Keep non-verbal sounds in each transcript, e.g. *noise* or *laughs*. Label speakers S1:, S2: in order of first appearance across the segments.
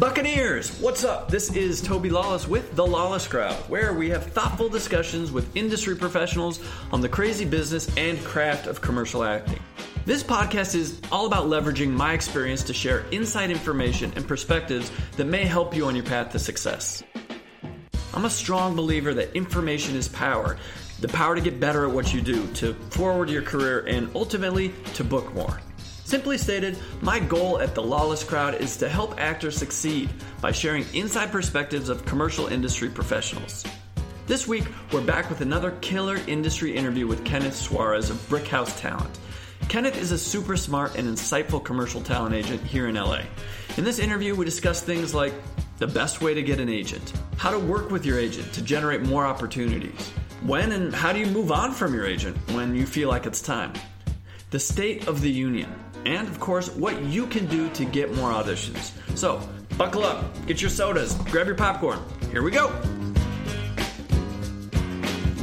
S1: Buccaneers, what's up? This is Toby Lawless with The Lawless Crowd, where we have thoughtful discussions with industry professionals on the crazy business and craft of commercial acting. This podcast is all about leveraging my experience to share inside information and perspectives that may help you on your path to success. I'm a strong believer that information is power the power to get better at what you do, to forward your career, and ultimately to book more. Simply stated, my goal at the Lawless Crowd is to help actors succeed by sharing inside perspectives of commercial industry professionals. This week, we're back with another killer industry interview with Kenneth Suarez of Brickhouse Talent. Kenneth is a super smart and insightful commercial talent agent here in LA. In this interview, we discuss things like the best way to get an agent, how to work with your agent to generate more opportunities, when and how do you move on from your agent when you feel like it's time, the state of the union, and of course, what you can do to get more auditions. So, buckle up, get your sodas, grab your popcorn. Here we go.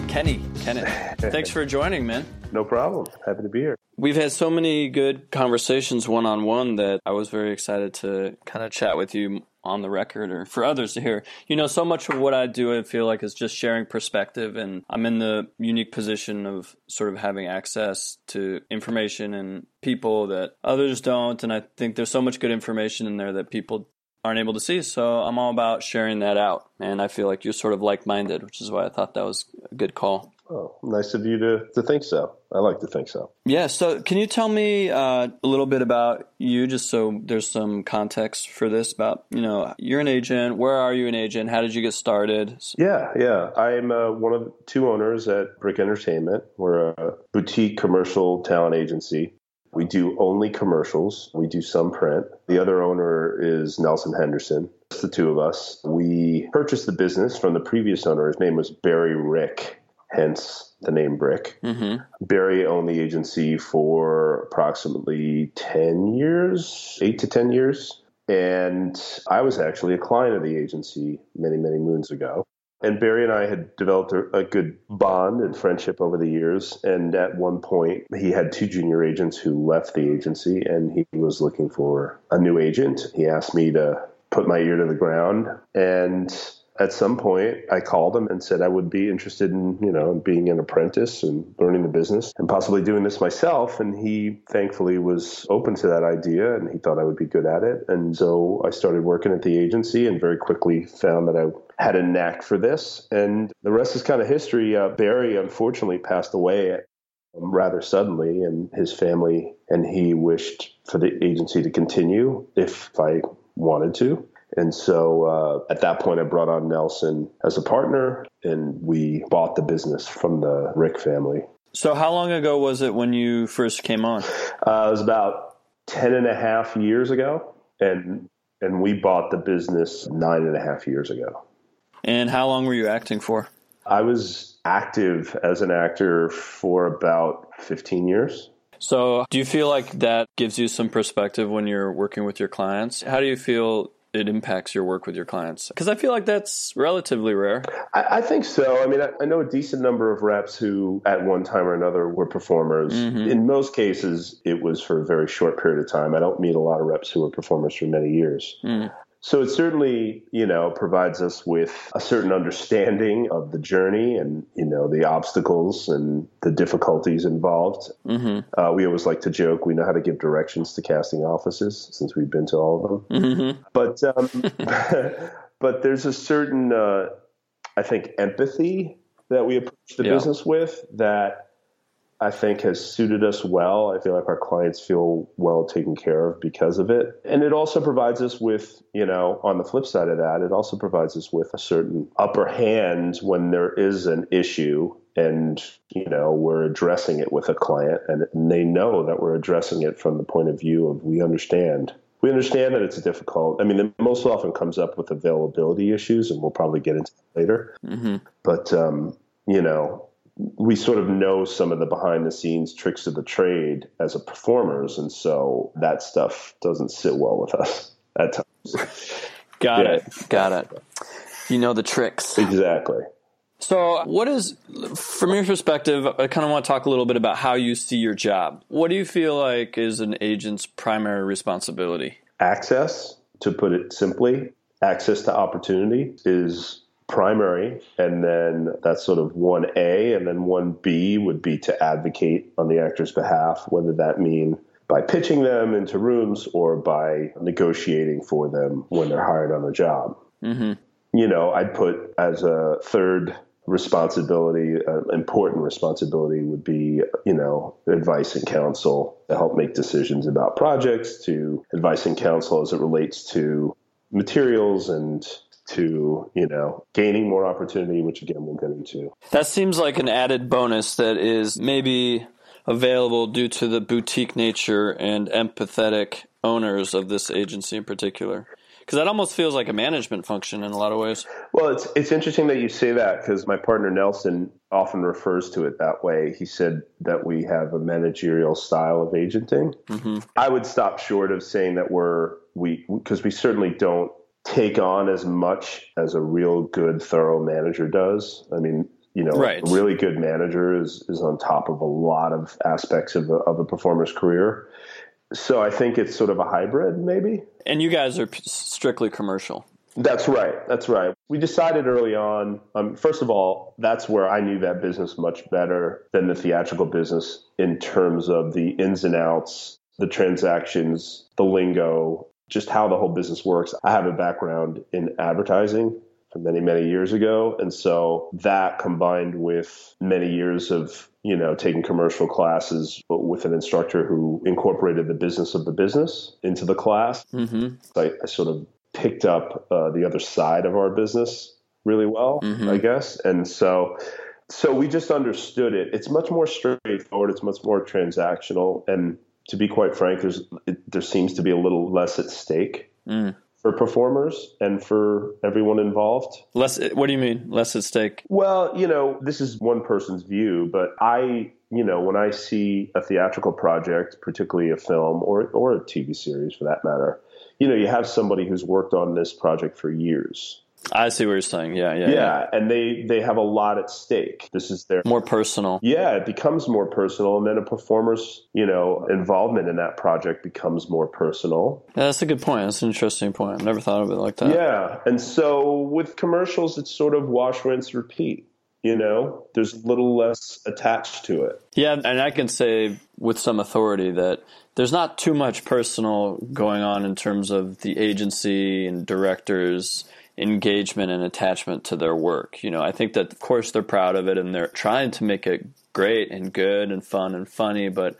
S1: Kenny, Kenneth, thanks for joining, man. *laughs*
S2: No problem. Happy to be here.
S1: We've had so many good conversations one on one that I was very excited to kind of chat with you on the record or for others to hear. You know, so much of what I do, I feel like is just sharing perspective, and I'm in the unique position of sort of having access to information and people that others don't. And I think there's so much good information in there that people aren't able to see. So I'm all about sharing that out. And I feel like you're sort of like minded, which is why I thought that was a good call.
S2: Oh, nice of you to, to think so. I like to think so.
S1: Yeah. So, can you tell me uh, a little bit about you, just so there's some context for this? About you know, you're an agent. Where are you an agent? How did you get started?
S2: Yeah, yeah. I'm uh, one of two owners at Brick Entertainment. We're a boutique commercial talent agency. We do only commercials. We do some print. The other owner is Nelson Henderson. It's the two of us. We purchased the business from the previous owner. His name was Barry Rick hence the name Brick. Mm-hmm. Barry owned the agency for approximately 10 years, eight to 10 years. And I was actually a client of the agency many, many moons ago. And Barry and I had developed a, a, good bond and friendship over the years. And at one point, he had two junior agents who left the agency and he was looking for a new agent. He asked me to put my ear to the ground. And at some point I called him and said I would be interested in, you know, being an apprentice and learning the business and possibly doing this myself. And he thankfully was open to that idea and he thought I would be good at it. And so I started working at the agency and very quickly found that I had a knack for this. And the rest is kind of history. Uh, Barry unfortunately passed away um, rather suddenly and his family and he wished for the agency to continue if I wanted to. And so uh, at that point, I brought on Nelson as a partner, and we bought the business from the Rick family.
S1: So, how long ago was it when you first came on?
S2: Uh, it was about 10 and a half years ago, and, and we bought the business nine and a half years ago.
S1: And how long were you acting for?
S2: I was active as an actor for about 15 years.
S1: So, do you feel like that gives you some perspective when you're working with your clients? How do you feel it impacts your work with your clients? Because I feel like that's relatively rare.
S2: I, I think so. I mean, I, I, know a decent number of reps who, at one time or another, were performers. Mm-hmm. In most cases, it was for a very short period of time. I don't meet a lot of reps who were performers for many years. Mm. So it certainly, you know, provides us with a certain understanding of the journey and, you know, the obstacles and the difficulties involved. Mm-hmm. Uh, we always like to joke we know how to give directions to casting offices since we've been to all of them. Mm-hmm. But, um, *laughs* *laughs* but there's a certain, uh, I think, empathy that we approach the yeah. business with that I think has suited us well. I feel like our clients feel well taken care of because of it. And it also provides us with, you know, on the flip side of that, it also provides us with a certain upper hand when there is an issue and, you know, we're addressing it with a client and they know that we're addressing it from the point of view of we understand we understand that it's difficult. I mean, it most often comes up with availability issues, and we'll probably get into that later. Mm-hmm. But um, you know, we sort of know some of the behind the scenes tricks of the trade as a performers and so that stuff doesn't sit well with us *laughs* at times.
S1: Got yeah. it. Got it. You know the tricks.
S2: Exactly.
S1: So what is from your perspective i kind of want to talk a little bit about how you see your job. What do you feel like is an agent's primary responsibility?
S2: Access to put it simply. Access to opportunity is primary, and then that's sort of 1A, and then 1B would be to advocate on the actor's behalf, whether that mean by pitching them into rooms or by negotiating for them when they're hired on a job. Mm-hmm. You know, I'd put as a third responsibility, uh, important responsibility would be, you know, advice and counsel to help make decisions about projects, to advice and counsel as it relates to materials and to you know gaining more opportunity which again we'll get into
S1: that seems like an added bonus that is maybe available due to the boutique nature and empathetic owners of this agency in particular because that almost feels like a management function in a lot of ways.
S2: Well, it's it's interesting that you say that because my partner Nelson often refers to it that way. He said that we have a managerial style of agenting. Mm-hmm. I would stop short of saying that we're we because we certainly don't take on as much as a real good thorough manager does. I mean, you know, right. a really good manager is is on top of a lot of aspects of a, of a performer's career. So I think it's sort of a hybrid, maybe.
S1: And you guys are strictly commercial.
S2: That's right. That's right. We decided early on, um, first of all, that's where I knew that business much better than the theatrical business in terms of the ins and outs, the transactions, the lingo, just how the whole business works. I have a background in advertising from many, many years ago. And so that combined with many years of, you know, taking commercial classes with an instructor who incorporated the business of the business into the class, mm-hmm. I, I, sort of picked up uh, the other side of our business really well, mm-hmm. I guess. And so, so we just understood it. It's much more straightforward. It's much more transactional. And to be quite frank, there's, it, there seems to be a little less at stake. Mm for performers and for everyone involved.
S1: Less, what do you mean, less at stake?
S2: Well, you know, this is one person's view, but I, you know, when I see a theatrical project, particularly a film or, or a TV series for that matter, you know, you have somebody who's worked on this project for years.
S1: I see what you're saying. Yeah, yeah,
S2: yeah, yeah. And they they have a lot at stake. This is their
S1: more personal.
S2: Yeah, it becomes more personal, and then a performer's you know involvement in that project becomes more personal.
S1: Yeah, that's a good point. That's an interesting point. I've never thought of it like that.
S2: Yeah, and so with commercials, it's sort of wash, rinse, repeat. You know, there's a little less attached to it.
S1: Yeah, and I can say with some authority that there's not too much personal going on in terms of the agency and directors engagement and attachment to their work. You know, I think that of course they're proud of it and they're trying to make it great and good and fun and funny, but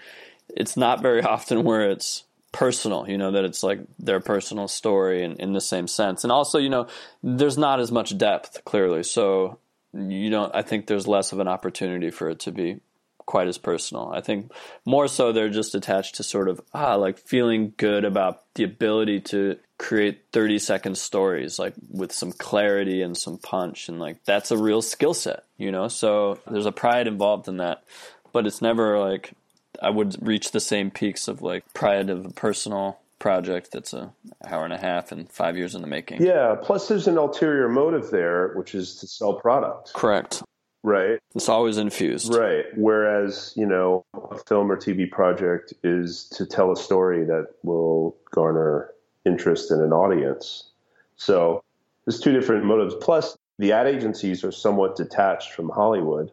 S1: it's not very *laughs* often where it's personal, you know, that it's like their personal story in, in the same sense. And also, you know, there's not as much depth clearly. So you don't I think there's less of an opportunity for it to be quite as personal. I think more so they're just attached to sort of ah like feeling good about the ability to create 30 second stories like with some clarity and some punch and like that's a real skill set, you know? So there's a pride involved in that, but it's never like I would reach the same peaks of like pride of a personal project that's a hour and a half and five years in the making.
S2: Yeah. Plus, there's an ulterior motive there, which is to sell product.
S1: Correct.
S2: Right.
S1: It's always infused.
S2: Right. Whereas, you know, a film or TV project is to tell a story that will garner interest in an audience. So there's two different motives. Plus, the ad agencies are somewhat detached from Hollywood.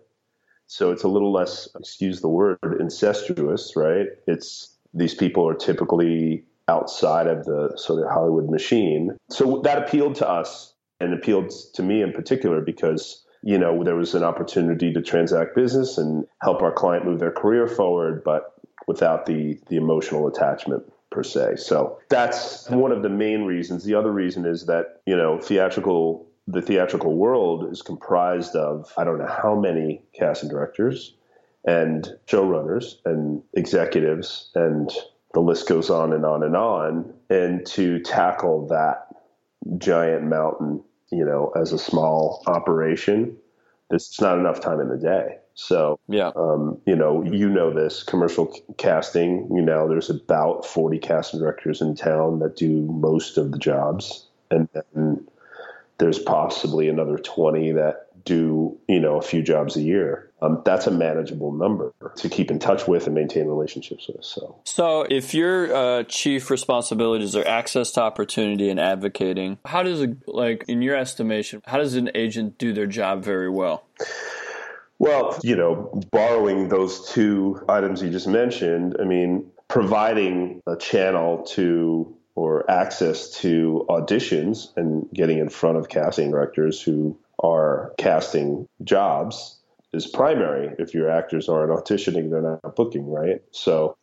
S2: So it's a little less, excuse the word, incestuous, right? It's these people are typically outside of the sort of Hollywood machine. So that appealed to us and appealed to me in particular because you know, there was an opportunity to transact business and help our client move their career forward, but without the the emotional attachment per se. So that's one of the main reasons. The other reason is that, you know, theatrical the theatrical world is comprised of I don't know how many casting directors and showrunners and executives and the list goes on and on and on. And to tackle that giant mountain you know, as a small operation, it's not enough time in the day. So,
S1: yeah,
S2: um, you know, you know this commercial casting. You know, there's about 40 casting directors in town that do most of the jobs, and then there's possibly another 20 that do, you know, a few jobs a year. Um, that's a manageable number to keep in touch with and maintain relationships with. So,
S1: so if your uh, chief responsibilities are access to opportunity and advocating, how does it, like in your estimation, how does an agent do their job very well?
S2: Well, you know, borrowing those two items you just mentioned, I mean, providing a channel to or access to auditions and getting in front of casting directors who are casting jobs is primary. If your actors aren't auditioning, they're not booking, right? So,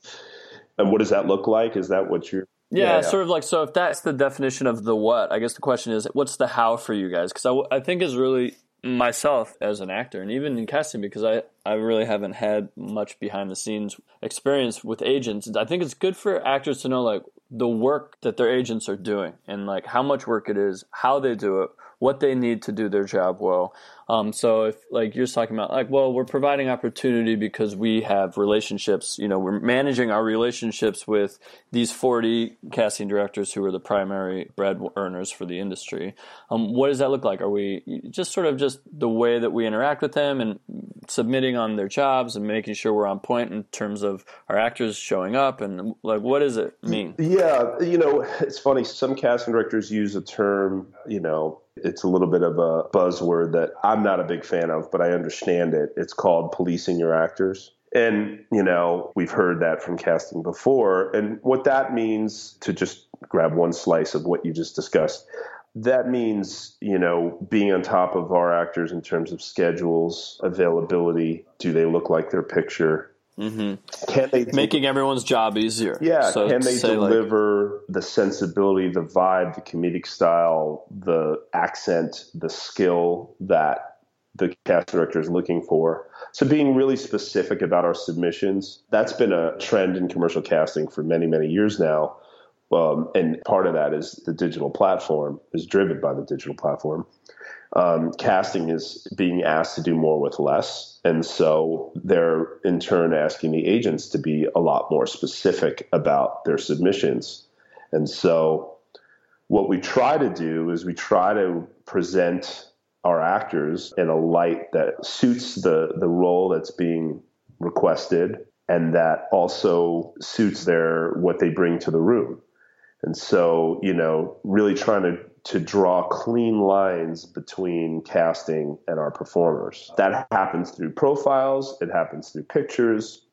S2: and what does that look like? Is that what you're
S1: yeah, yeah, sort of like so. If that's the definition of the what, I guess the question is, what's the how for you guys? Because I, I think is really myself as an actor and even in casting because I, I really haven't had much behind the scenes experience with agents. I think it's good for actors to know like the work that their agents are doing and like how much work it is, how they do it, what they need to do their job well. Um, so if like you're talking about like, well, we're providing opportunity because we have relationships, you know, we're managing our relationships with these 40 casting directors who are the primary bread earners for the industry. Um, what does that look like? Are we just sort of just the way that we interact with them and submitting on their jobs and making sure we're on point in terms of our actors showing up and like, what does it mean?
S2: Yeah. You know, it's funny. Some casting directors use a term, you know, it's a little bit of a buzzword that I'm not a big fan of, but I understand it. It's called policing your actors. And, you know, we've heard that from casting before. And what that means, to just grab one slice of what you just discussed, that means, you know, being on top of our actors in terms of schedules, availability. Do they look like their picture?
S1: Mm-hmm. Can they making everyone's job easier?
S2: Yeah. So can they deliver like, the sensibility, the vibe, the comedic style, the accent, the skill that the cast director is looking for? So being really specific about our submissions, that's been a trend in commercial casting for many, many years now. Um, and part of that is the digital platform is driven by the digital platform um, casting is being asked to do more with less. And so they're in turn asking the agents to be a lot more specific about their submissions. And so what we try to do is we try to present our actors in a light that suits the, the role that's being requested and that also suits their what they bring to the room. And so, you know, really trying to to draw clean lines between casting and our performers. That happens through profiles, it happens through pictures,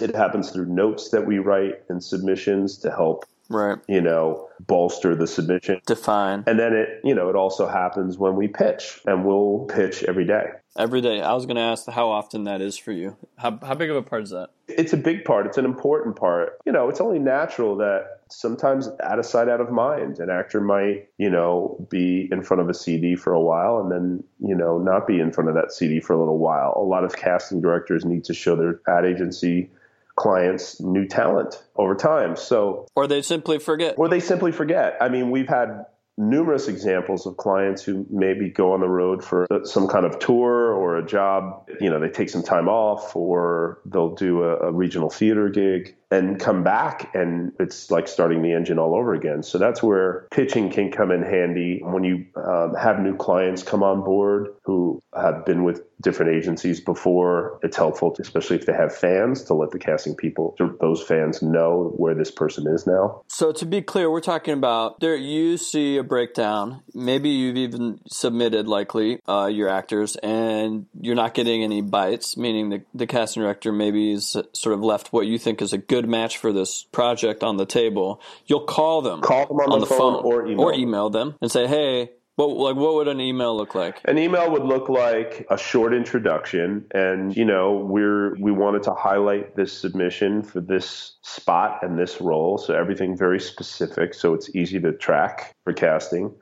S2: it happens through notes that we write and submissions to help
S1: right.
S2: you know bolster the submission.
S1: Define.
S2: And then it you know it also happens when we pitch and we'll pitch every day.
S1: Every day. I was going to ask how often that is for you. How, how big of a part is that?
S2: It's a big part. It's an important part. You know it's only natural that sometimes out of sight, out of mind. An actor might, you know, be in front of a CD for a while and then, you know, not be in front of that CD for a little while. A lot of casting directors need to show their ad agency clients new talent over time. So,
S1: or they simply forget.
S2: Or they simply forget. I mean, we've had numerous examples of clients who maybe go on the road for some kind of tour or a job. You know, they take some time off or they'll do a, a, regional theater gig and come back and it's like starting the engine all over again. So that's where pitching can come in handy when you um, have new clients come on board who have been with different agencies before. It's helpful, especially if they have fans, to let the casting people, those fans, know where this person is now.
S1: So to be clear, we're talking about there. You see a breakdown. Maybe you've even submitted, likely, uh, your actors, and you're not getting any bites. Meaning the the casting director maybe is sort of left what you think is a good match for this project on the table. You'll call them,
S2: call them on, on the, the, phone, phone or email.
S1: or email them and say, hey what like what would an email look like?
S2: An email would look like a short introduction and you know, we're we wanted to highlight this submission for this spot and this role, so everything very specific so it's easy to track for casting.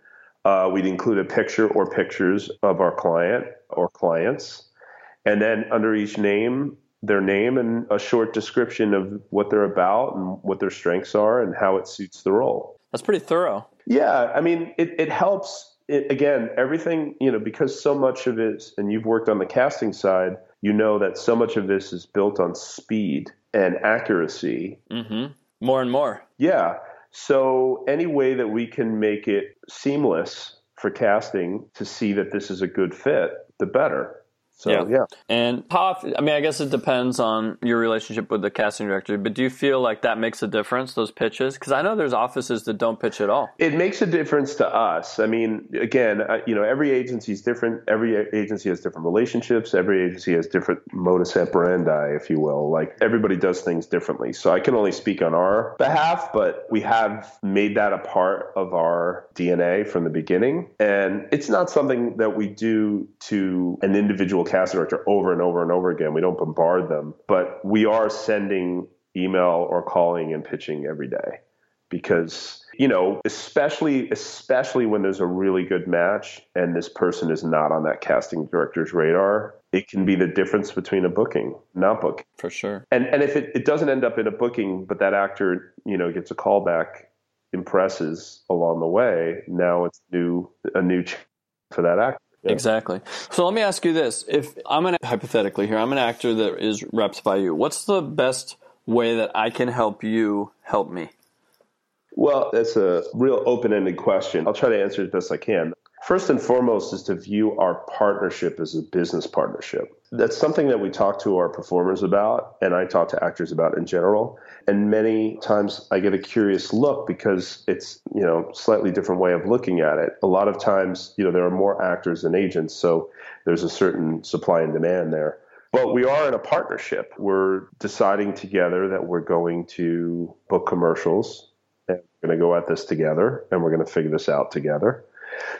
S2: Uh, we'd include a picture or pictures of our client or clients. And then under each name, their name and a short description of what they're about and what their strengths are and how it suits the role.
S1: That's pretty thorough.
S2: Yeah, I mean, it, it helps it, again, everything, you know, because so much of it, and you've worked on the casting side, you know that so much of this is built on speed and accuracy.
S1: Mm-hmm. More and more.
S2: Yeah. So any way that we can make it seamless for casting to see that this is a good fit the better. So
S1: Yeah.
S2: yeah.
S1: And how I mean, I guess it depends on your relationship with the casting director, but do you feel like that makes a difference, those pitches? Because I know there's offices that don't pitch at all.
S2: It makes a difference to us. I mean, again, you know, every agency is different. Every agency has different relationships. Every agency has different modus operandi, if you will. Like everybody does things differently. So I can only speak on our behalf, but we have made that a part of our DNA from the beginning. And it's not something that we do to an individual cast director over and over and over again. We don't bombard them, but we are sending email or calling and pitching every day because you know especially especially when there's a really good match and this person is not on that casting director's radar it can be the difference between a booking not booking
S1: For sure.
S2: and and if it, it doesn't end up in a booking but that actor you know gets a call back impresses along the way now it's new a new chance for that actor Yeah.
S1: Exactly. So let me ask you this: If I'm an hypothetically here, I'm an actor that is repped by you. What's the best way that I can help you help me?
S2: Well, that's a real open ended question. I'll try to answer it best I can. First and foremost is to view our partnership as a business partnership. That's something that we talk to our performers about, and I talk to actors about in general. And many times I get a curious look because it's, you know, slightly different way of looking at it. A lot of times, you know, there are more actors than agents, so there's a certain supply and demand there. But we are in a partnership. We're deciding together that we're going to book commercials and we're going to go at this together and we're going to figure this out together.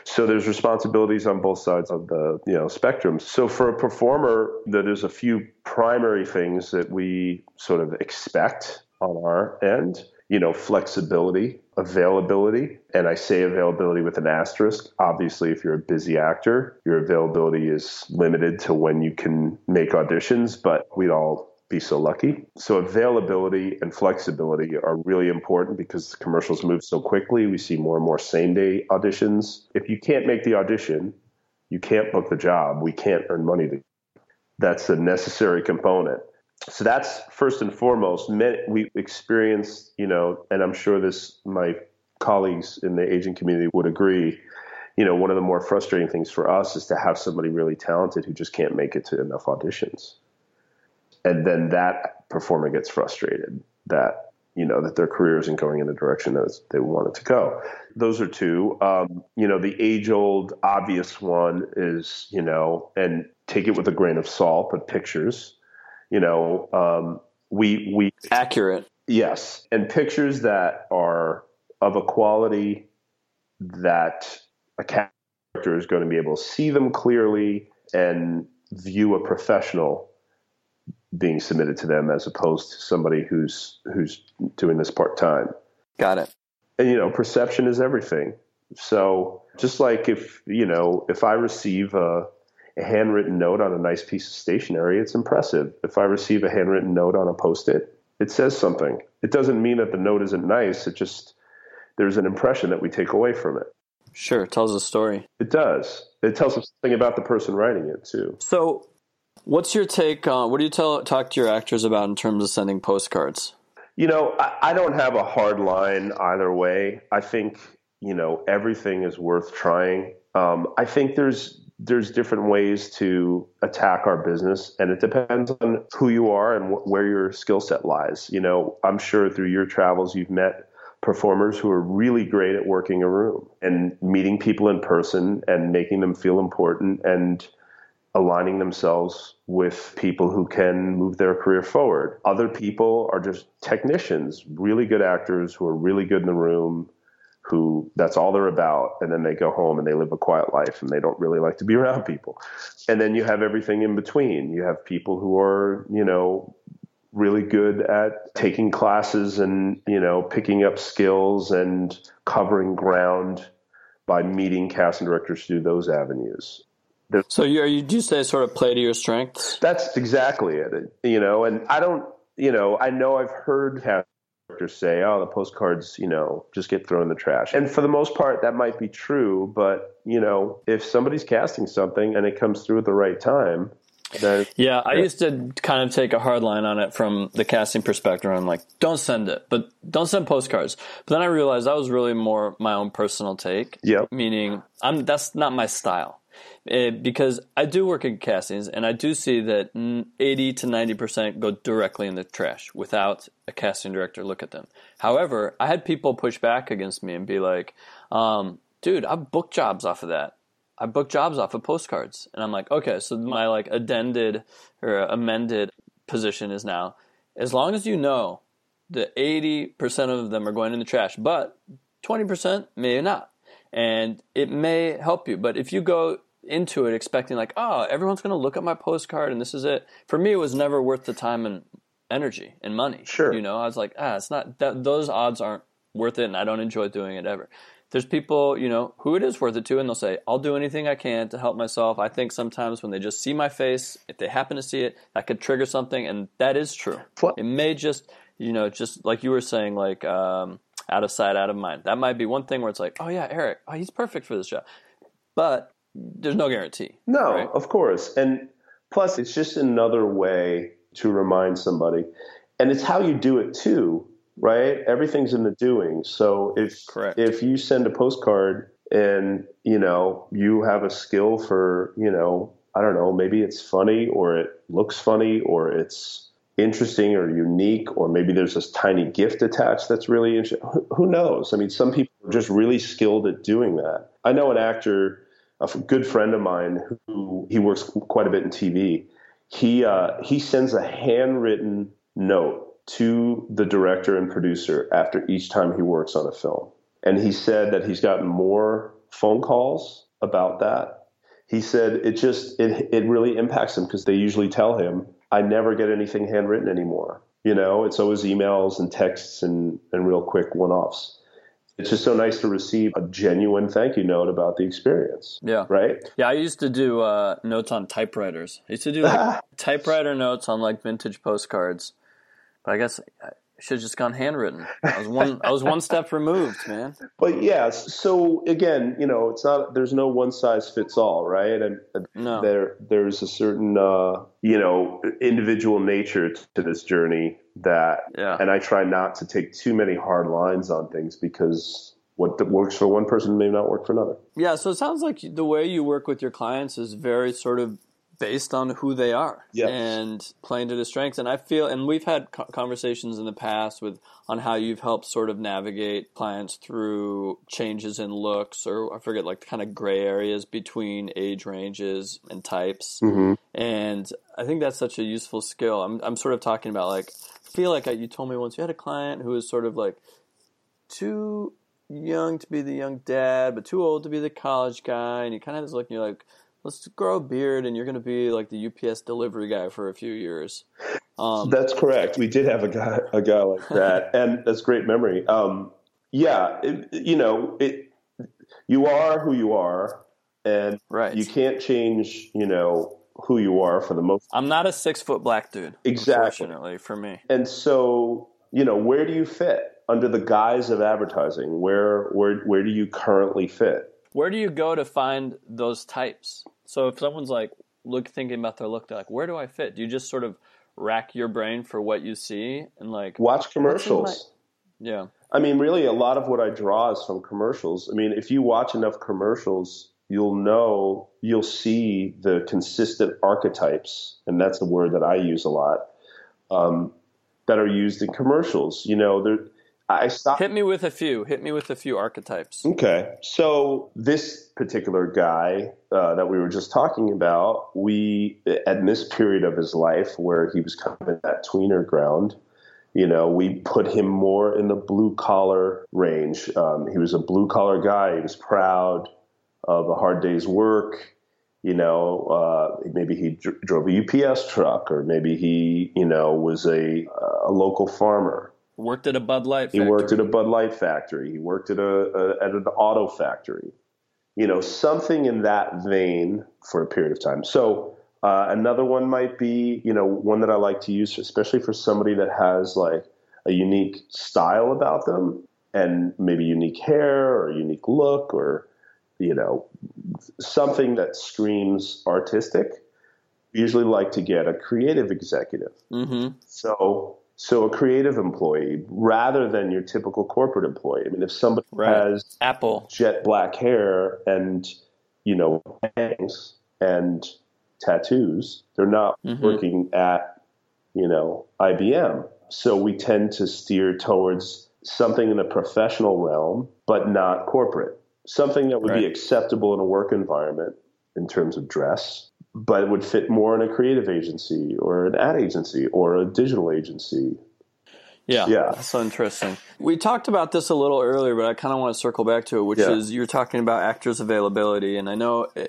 S2: So there's responsibilities on both sides of the you know spectrum. So for a performer, there's a few primary things that we sort of expect on our end. You know, flexibility, availability, and I say availability with an asterisk. Obviously, if you're a busy actor, your availability is limited to when you can make auditions, but we'd all be so lucky. So availability and flexibility are really important because the commercials move so quickly. We see more and more same day auditions. If you can't make the audition, you can't book the job. We can't earn money. To, that's a necessary component. So that's first and foremost. We experience, you know, and I'm sure this my colleagues in the agent community would agree. You know, one of the more frustrating things for us is to have somebody really talented who just can't make it to enough auditions and then that performer gets frustrated that you know that their career isn't going in the direction that they want it to go. Those are two. Um, you know, the age old obvious one is you know, and take it with a grain of salt, but pictures. You know, um, we we
S1: Accurate.
S2: yes, and pictures that are of a quality that a character is going to be able to see them clearly and view a professional being submitted to them as opposed to somebody who's who's doing this part time.
S1: Got it.
S2: And you know, perception is everything. So just like if you know, if I receive a, a handwritten note on a nice piece of stationery, it's impressive. If I receive a handwritten note on a post-it, it says something. It doesn't mean that the note isn't nice. It just there's an impression that we take away from it.
S1: Sure, it tells a story.
S2: It does. It tells us something about the person writing it too.
S1: So, what's your take on what do you tell talk to your actors about in terms of sending postcards?
S2: You know, I, I don't have a hard line either way. I think you know everything is worth trying. Um, I think there's there's different ways to attack our business, and it depends on who you are and wh- where your skill set lies. You know, I'm sure through your travels you've met performers who are really great at working a room and meeting people in person and making them feel important and aligning themselves with people who can move their career forward. Other people are just technicians, really good actors who are really good in the room, who that's all they're about. And then they go home and they live a quiet life and they don't really like to be *laughs* around people. And then you have everything in between. You have people who are, you know, really good at taking classes and, you know, picking up skills and covering ground by meeting casting directors through those avenues.
S1: So, you, are you do you say sort of play to your strengths?
S2: That's exactly it. You know, and I don't, you know, I know I've heard characters say, "Oh, the postcards, you know, just get thrown in the trash." And for the most part, that might be true. But you know, if somebody's casting something and it comes through at the right time, That,
S1: yeah, I used to kind of take a hard line on it from the casting perspective. I'm like, don't send it, but don't send postcards. But then I realized that was really more my own personal take.
S2: Yep.
S1: Meaning, I'm that's not my style. It, because I do work in castings, and I do see that 80 to 90 percent go directly in the trash without a casting director look at them. However, I had people push back against me and be like, um, "Dude, I've booked jobs off of that. I book jobs off of postcards, and I'm like, okay, so my like addended or amended position is now, as long as you know that 80% of them are going in the trash, but 20% may not. And it may help you. But if you go into it expecting like, oh, everyone's going to look at my postcard and this is it. For me, it was never worth the time and energy and money.
S2: Sure.
S1: You know, I was like, ah, it's not that those odds aren't worth it and I don't enjoy doing it ever there's people, you know, who it is worth it to, and they'll say, I'll do anything I can to help myself. I think sometimes when they just see my face, if they happen to see it, that could trigger something, and that is true. It may just, you know, just like you were saying, like um, out of sight, out of mind. That might be one thing where it's like, oh yeah, Eric, oh, he's perfect for this job. But there's no guarantee.
S2: No,
S1: right?
S2: of course. And plus, it's just another way to remind somebody. And it's how you do it too right? Everything's in the doing. So if
S1: Correct.
S2: if you send a postcard and you know you have a skill for you know I don't know maybe it's funny or it looks funny or it's interesting or unique or maybe there's this tiny gift attached that's really interesting. Who knows? I mean, some people are just really skilled at doing that. I know an actor, a good friend of mine who he works quite a bit in TV. He uh, he sends a handwritten note to the director and producer after each time he works on a film. And he said that he's gotten more phone calls about that. He said it just it it really impacts him because they usually tell him, I never get anything handwritten anymore. You know, it's always emails and texts and, and real quick one offs. It's just so nice to receive a genuine thank you note about the experience.
S1: Yeah.
S2: Right?
S1: Yeah, I used to do uh, notes on typewriters. I used to do like *laughs* typewriter notes on like vintage postcards but I guess should have just gone handwritten. I was one. I was one step removed, man. *laughs*
S2: But yeah, so again, you know, it's not. There's no one size fits all, right? And
S1: no.
S2: there there's a certain uh, you know individual nature to this journey that.
S1: Yeah.
S2: And I try not to take too many hard lines on things because what works for one person may not work for another.
S1: Yeah, so it sounds like the way you work with your clients is very sort of based on who they are
S2: yes.
S1: and playing to the strengths. And I feel, and we've had conversations in the past with on how you've helped sort of navigate clients through changes in looks, or I forget, like kind of gray areas between age ranges and types.
S2: Mm-hmm.
S1: And I think that's such a useful skill. I'm, I'm sort of talking about like, I feel like you told me once you had a client who was sort of like too young to be the young dad, but too old to be the college guy, and you kind of just look and you're like, let's grow a beard and you're going to be like the UPS delivery guy for a few years.
S2: Um, that's correct. We did have a guy a guy like *laughs* that, and that's great memory. Um, yeah, it, you know, it, you are who you are, and
S1: right.
S2: you can't change. You know who you are for the most.
S1: I'm not a six foot black dude.
S2: Exactly.
S1: Unfortunately for me.
S2: And so you know, where do you fit under the guise of advertising? Where where where do you currently fit?
S1: Where do you go to find those types? So if someone's like look thinking about their look, they're like, where do I fit? Do you just sort of rack your brain for what you see and like
S2: watch commercials?
S1: My... Yeah.
S2: I mean, really, a lot of what I draw is from commercials. I mean, if you watch enough commercials, you'll know, you'll see the consistent archetypes, and that's the word that I use a lot, um, that are used in commercials. You know, there, I stopped.
S1: Hit me with a few. Hit me with a few archetypes.
S2: Okay. So this particular guy uh, that we were just talking about, we at this period of his life where he was kind of in that tweener ground, you know, we put him more in the blue collar range. Um, he was a blue collar guy. He was proud of a hard day's work. You know, uh, maybe he dr- drove a UPS truck, or maybe he, you know, was a, a local farmer
S1: Worked at a Bud Light. Factory.
S2: He worked at a Bud Light factory. He worked at a, a at an auto factory. You know, something in that vein for a period of time. So uh, another one might be, you know, one that I like to use, especially for somebody that has like a unique style about them and maybe unique hair or unique look or, you know, something that screams artistic usually like to get a creative executive.
S1: Mm-hmm.
S2: So, so a creative employee rather than your typical corporate employee. I mean, if somebody
S1: Right.
S2: has
S1: Apple.
S2: jet black hair and you know bangs and tattoos, they're not
S1: Mhm.
S2: working at you know IBM. So we tend to steer towards something in the professional realm, but not corporate. Something that would be acceptable in a work environment in terms of dress, but it would fit more in a creative agency or an ad agency or a digital agency.
S1: Yeah,
S2: Yeah.
S1: that's so interesting. We talked about this a little earlier, but I kind of want to circle back to it, which
S2: Yeah.
S1: is you're talking about actors' availability, and I know eh,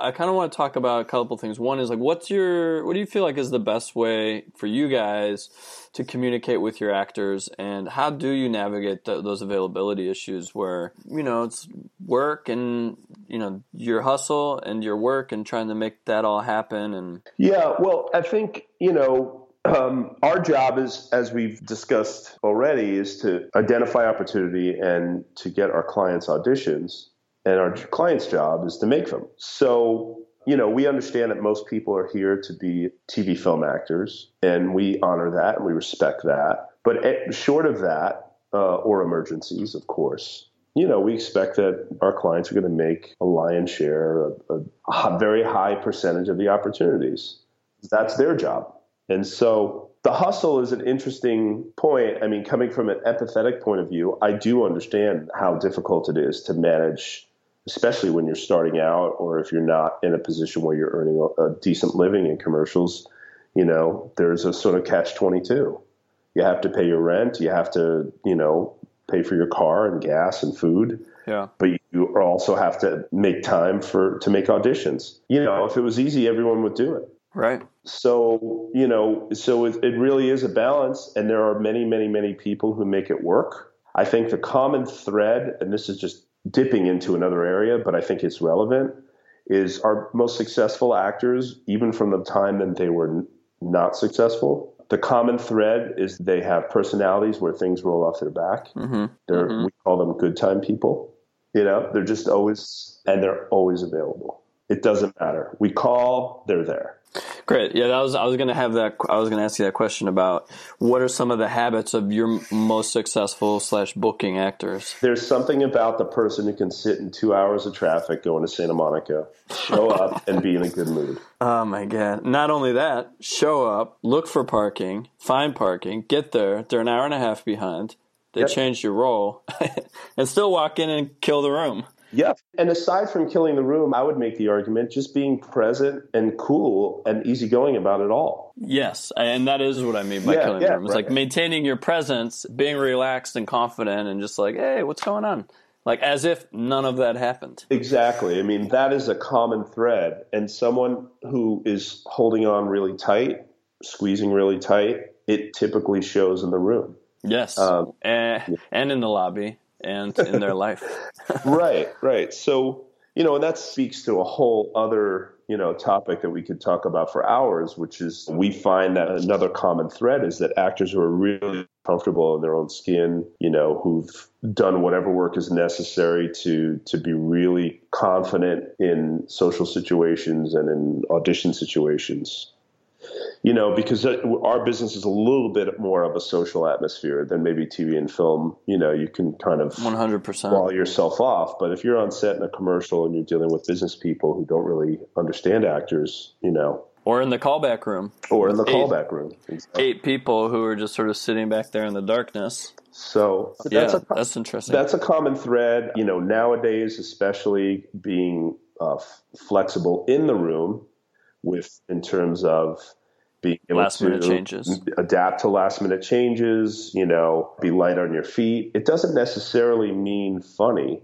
S1: I kind of want to talk about a couple things. One is like, what's your, what do you feel like is the best way for you guys to communicate with your actors, and how do you navigate th- those availability issues where you know it's work and you know your hustle and your work and trying to make that all happen, and
S2: Yeah, well, I think, you know, um, our job is, as we've discussed already, is to identify opportunity and to get our clients auditions. And our client's job is to make them. So, you know, we understand that most people are here to be TV film actors, and we honor that and we respect that. But short of that, uh, or emergencies, of course, you know, we expect that our clients are going to make a lion's share, a, a, a very high percentage of the opportunities. That's their job. And so the hustle is an interesting point. I mean, coming from an empathetic point of view, I do understand how difficult it is to manage, especially when you're starting out or if you're not in a position where you're earning a, a decent living in commercials. You know, there's a sort of catch 22. You have to pay your rent, you have to, you know, pay for your car and gas and food
S1: yeah,
S2: but you also have to make time for to make auditions. You know, if it was easy, everyone would do it.
S1: right,
S2: So you know, so it, it really is a balance, and there are many, many, many people who make it work. I think the common thread, and this is just dipping into another area, but I think it's relevant, is our most successful actors, even from the time that they were n- not successful. The common thread is they have personalities where things roll off their back.
S1: hmm
S2: They're
S1: Mhm.
S2: we call them good time people. You know, they're just always and they're always available. It doesn't matter. We call, they're there.
S1: Great. Yeah, that was I was going to have that. I was going to ask you that question about what are some of the habits of your most successful slash booking actors.
S2: There's something about the person who can sit in two hours of traffic going to Santa Monica, show *laughs* up, and be in a good mood.
S1: Oh my god! Not only that, show up, look for parking, find parking, get there. They're an hour and a half behind. They
S2: Yep.
S1: changed your role, *laughs* and still walk in and kill the room.
S2: Yeah. And aside from killing the room, I would make the argument just being present and cool and easygoing about it all.
S1: Yes, and that is what I mean by
S2: Yeah,
S1: killing
S2: yeah,
S1: the room. It's
S2: right.
S1: like maintaining your presence, being relaxed and confident, and just like, hey, what's going on? Like as if none of that happened.
S2: Exactly. I mean, that is a common thread. And someone who is holding on really tight, squeezing really tight, it typically shows in the room.
S1: Yes,
S2: Um,
S1: and, and in the lobby and in their life. *laughs*
S2: right, right. So, you know, and that speaks to a whole other, you know, topic that we could talk about for hours, which is we find that another common thread is that actors who are really comfortable in their own skin, you know, who've done whatever work is necessary to to be really confident in social situations and in audition situations. You know, because our business is a little bit more of a social atmosphere than maybe TV and film. You know, you can kind of
S1: One hundred percent.
S2: wall yourself off. But if you're on set in a commercial and you're dealing with business people who don't really understand actors, you know,
S1: Or in the callback room,
S2: or in the
S1: Eight.
S2: callback room.
S1: eight people who are just sort of sitting back there in the darkness.
S2: So
S1: Yeah,
S2: that's
S1: that's,
S2: a
S1: interesting.
S2: that's a common thread. You know, nowadays, especially being uh, f- flexible in the room, with in terms of being able
S1: Last
S2: to
S1: minute changes.
S2: adapt to last minute changes. You know, be light on your feet. It doesn't necessarily mean funny.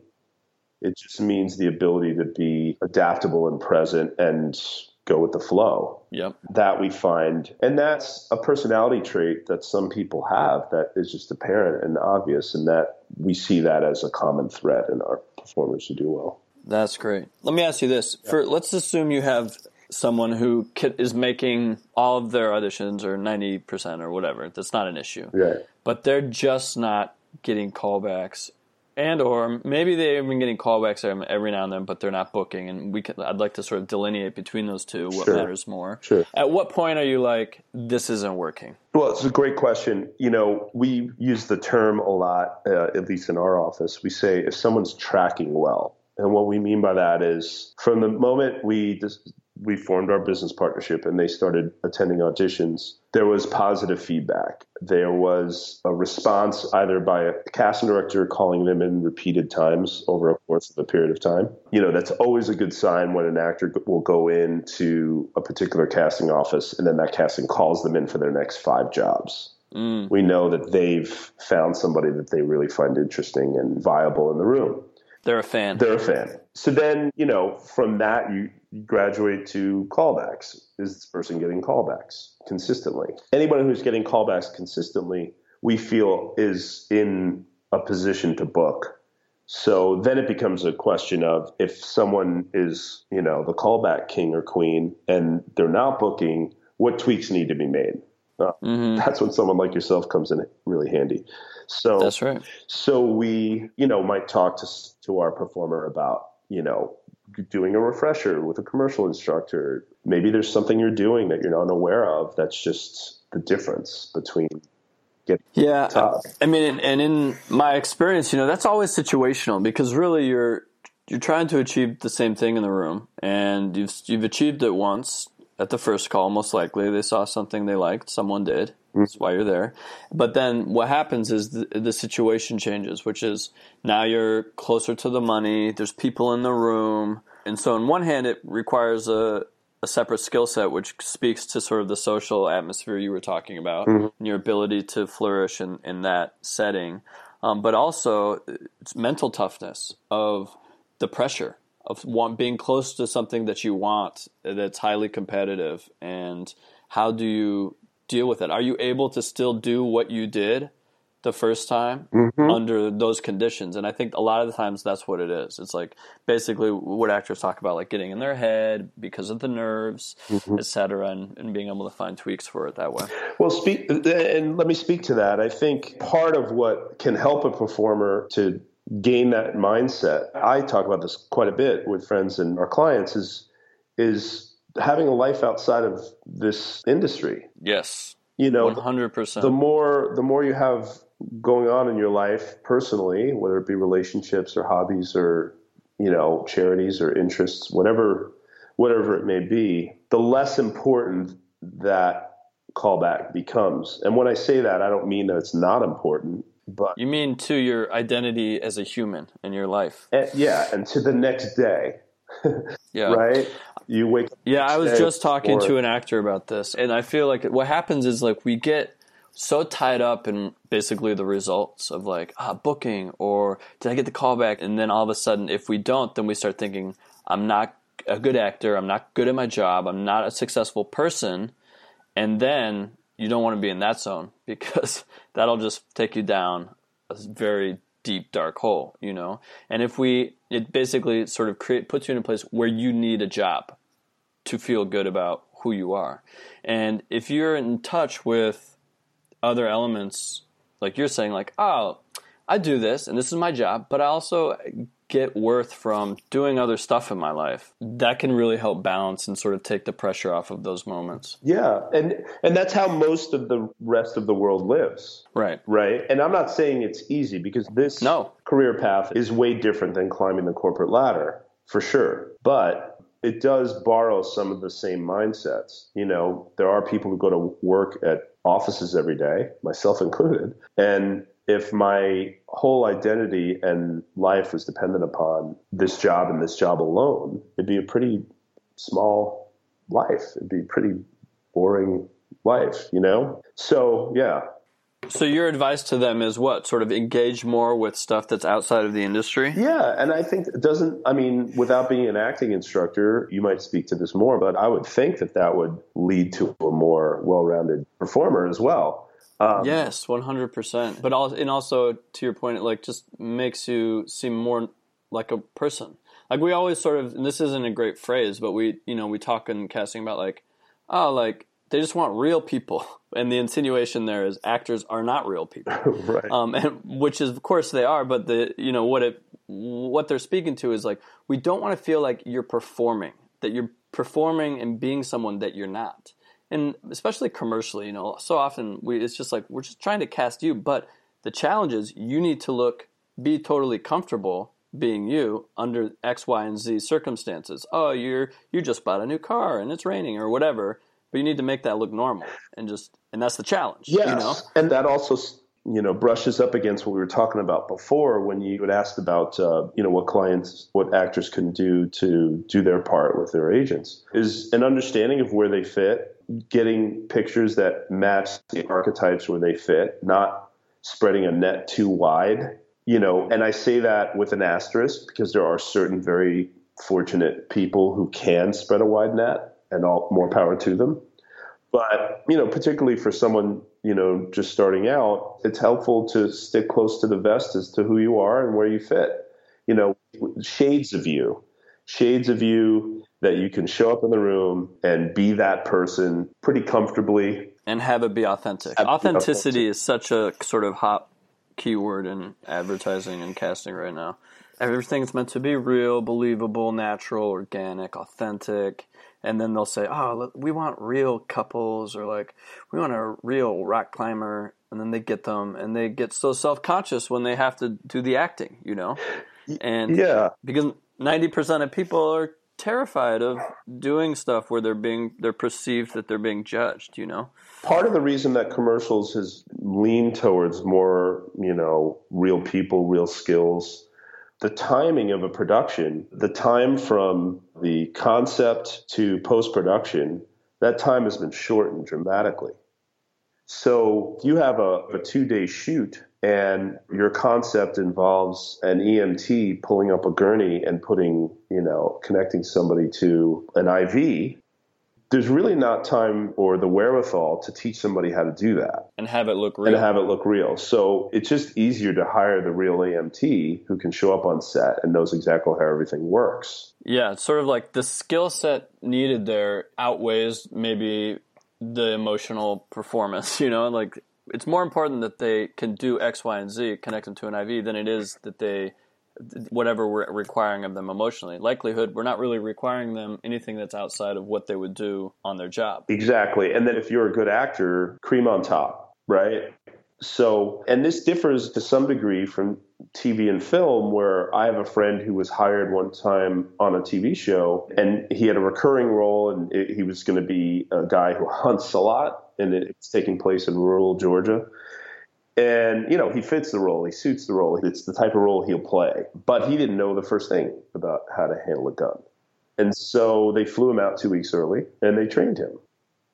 S2: It just means the ability to be adaptable and present and go with the flow
S1: yep.
S2: that we find and that's a personality trait that some people have that is just apparent and obvious and that we see that as a common thread in our performers who do well
S1: That's great. Let me ask you this: For let's assume you have someone who is making all of their auditions or ninety percent or whatever. That's not an issue.
S2: right
S1: But they're just not getting callbacks and or maybe they've been getting callbacks every now and then, but they're not booking. And we can, I'd like to sort of delineate between those two what sure. matters more.
S2: Sure.
S1: At what point are you like, this isn't working?
S2: Well, it's a great question. You know, we use the term a lot, uh, at least in our office. We say if someone's tracking well. And what we mean by that is from the moment we just we formed our business partnership and they started attending auditions, there was positive feedback. There was a response either by a casting director calling them in repeated times over a course of a period of time. You know, that's always a good sign when an actor will go into a particular casting office and then that casting calls them in for their next five jobs. Mm. We know that they've found somebody that they really find interesting and viable in the room.
S1: They're a fan.
S2: They're a fan. So then, you know, from that, you graduate to callbacks. Is this person getting callbacks consistently? Anyone who's getting callbacks consistently, we feel is in a position to book. So then it becomes a question of if someone is, you know, the callback king or queen and they're not booking, what tweaks need to be made? Uh, mm-hmm. That's when someone like yourself comes in really handy. So
S1: that's right.
S2: So we, you know, might talk to to our performer about, you know, doing a refresher with a commercial instructor. Maybe there's something you're doing that you're not aware of. That's just the difference between getting
S1: yeah. I mean, and in my experience, you know, that's always situational because really you're you're trying to achieve the same thing in the room, and you've you've achieved it once at the first call. Most likely, they saw something they liked. Someone did. Mm-hmm. That's why you're there. But then what happens is the, the, situation changes, which is now you're closer to the money. There's people in the room, and so on one hand, it requires a a separate skill set, which speaks to sort of the social atmosphere you were talking about mm-hmm. and your ability to flourish in, in that setting. Um, but also, it's mental toughness of the pressure of want, being close to something that you want that's highly competitive and how do you deal with it are you able to still do what you did the first time mm-hmm. under those conditions and i think a lot of the times that's what it is it's like basically what actors talk about like getting in their head because of the nerves mm-hmm. etc and, and being able to find tweaks for it that way
S2: well speak and let me speak to that i think part of what can help a performer to gain that mindset. I talk about this quite a bit with friends and our clients is is having a life outside of this industry.
S1: Yes.
S2: You know,
S1: 100%.
S2: The more the more you have going on in your life personally, whether it be relationships or hobbies or you know, charities or interests, whatever whatever it may be, the less important that callback becomes. And when I say that, I don't mean that it's not important. But
S1: you mean to your identity as a human in your life?
S2: And, yeah, and to the next day. *laughs*
S1: yeah.
S2: Right. You wake.
S1: yeah, I was just talking to an actor about this, and I feel like what happens is like we get so tied up in basically the results of like ah booking or did I get the callback, and then all of a sudden if we don't, then we start thinking I'm not a good actor, I'm not good at my job, I'm not a successful person, and then you don't want to be in that zone *laughs* because that'll just take you down a very deep dark hole you know? And if we it basically sort of create puts you in a place where you need a job to feel good about who you are. And if you're in touch with other elements like you're saying like oh i do this and this is my job but i also get worth from doing other stuff in my life. That can really help balance and sort of take the pressure off of those moments.
S2: Yeah and and that's how most of the rest of the world lives.
S1: Right.
S2: Right? And i'm not saying it's easy because this
S1: no.
S2: career path is way different than climbing the corporate ladder for sure. But it does borrow some of the same mindsets. You know there are people who go to work at offices every day myself included and if my whole identity and life was dependent upon this job and this job alone, it'd be a pretty small life. It'd be a pretty boring life, you know? So, yeah.
S1: So, your advice to them is what? Sort of engage more with stuff that's outside of the industry?
S2: Yeah. And I think it doesn't, I mean, without being an acting instructor, you might speak to this more, but I would think that that would lead to a more well rounded performer as well
S1: um, yes, one hundred percent. But also, and also to your point, it like just makes you seem more like a person. Like we always sort of, and this isn't a great phrase, but we, you know, we talk in casting about like, oh, like they just want real people. *laughs* And the insinuation there is actors are not real people, *laughs*
S2: right?
S1: Um, and which is of course they are, but the you know what it what they're speaking to is like we don't want to feel like you're performing, that you're performing and being someone that you're not. And especially commercially, you know, so often we it's just like we're just trying to cast you, but the challenge is you need to look be totally comfortable being you under X, Y, and Z circumstances. Oh, you're you just bought a new car and it's raining or whatever, but you need to make that look normal and just and that's the challenge.
S2: Yes.
S1: you know,
S2: and that also you know brushes up against what we were talking about before when you had asked about uh, you know what clients what actors can do to do their part with their agents is an understanding of where they fit getting pictures that match the archetypes where they fit not spreading a net too wide you know and i say that with an asterisk because there are certain very fortunate people who can spread a wide net and all more power to them but you know particularly for someone you know, just starting out, it's helpful to stick close to the vest as to who you are and where you fit. You know, shades of you, shades of you that you can show up in the room and be that person pretty comfortably.
S1: And have it be authentic. Authenticity authentic. is such a sort of hot keyword in advertising and casting right now. Everything's meant to be real, believable, natural, organic, authentic and then they'll say, "Oh, we want real couples," or like, "We want a real rock climber," and then they get them, and they get so self conscious when they have to do the acting, you know, and
S2: yeah,
S1: because ninety percent of people are terrified of doing stuff where they're being they're perceived that they're being judged, you know.
S2: Part of the reason that commercials has leaned towards more, you know, real people, real skills the timing of a production, the time from the concept to post production, that time has been shortened dramatically. So you have a, a two day shoot and your concept involves an EMT pulling up a gurney and putting, you know, connecting somebody to an IV there's really not time or the wherewithal to teach somebody how to do that
S1: and have it look real
S2: and have it look real. So it's just easier to hire the real EMT who can show up on set and knows exactly how everything works.
S1: Yeah, it's sort of like the skill set needed there outweighs maybe the emotional performance. *laughs* You know, like it's more important that they can do X, Y, and Z, connect them to an IV, than it is that they whatever we're requiring of them emotionally. Likelihood, we're not really requiring them anything that's outside of what they would do on their job.
S2: Exactly. And then if you're a good actor, cream on top, right? So, and this differs to some degree from TV and film, where I have a friend who was hired one time on a TV show and he had a recurring role and it, he was going to be a guy who hunts a lot and it's taking place in rural Georgia. And, you know, he fits the role, he suits the role, it's the type of role he'll play. But he didn't know the first thing about how to handle a gun. And so they flew him out two weeks early and they trained him.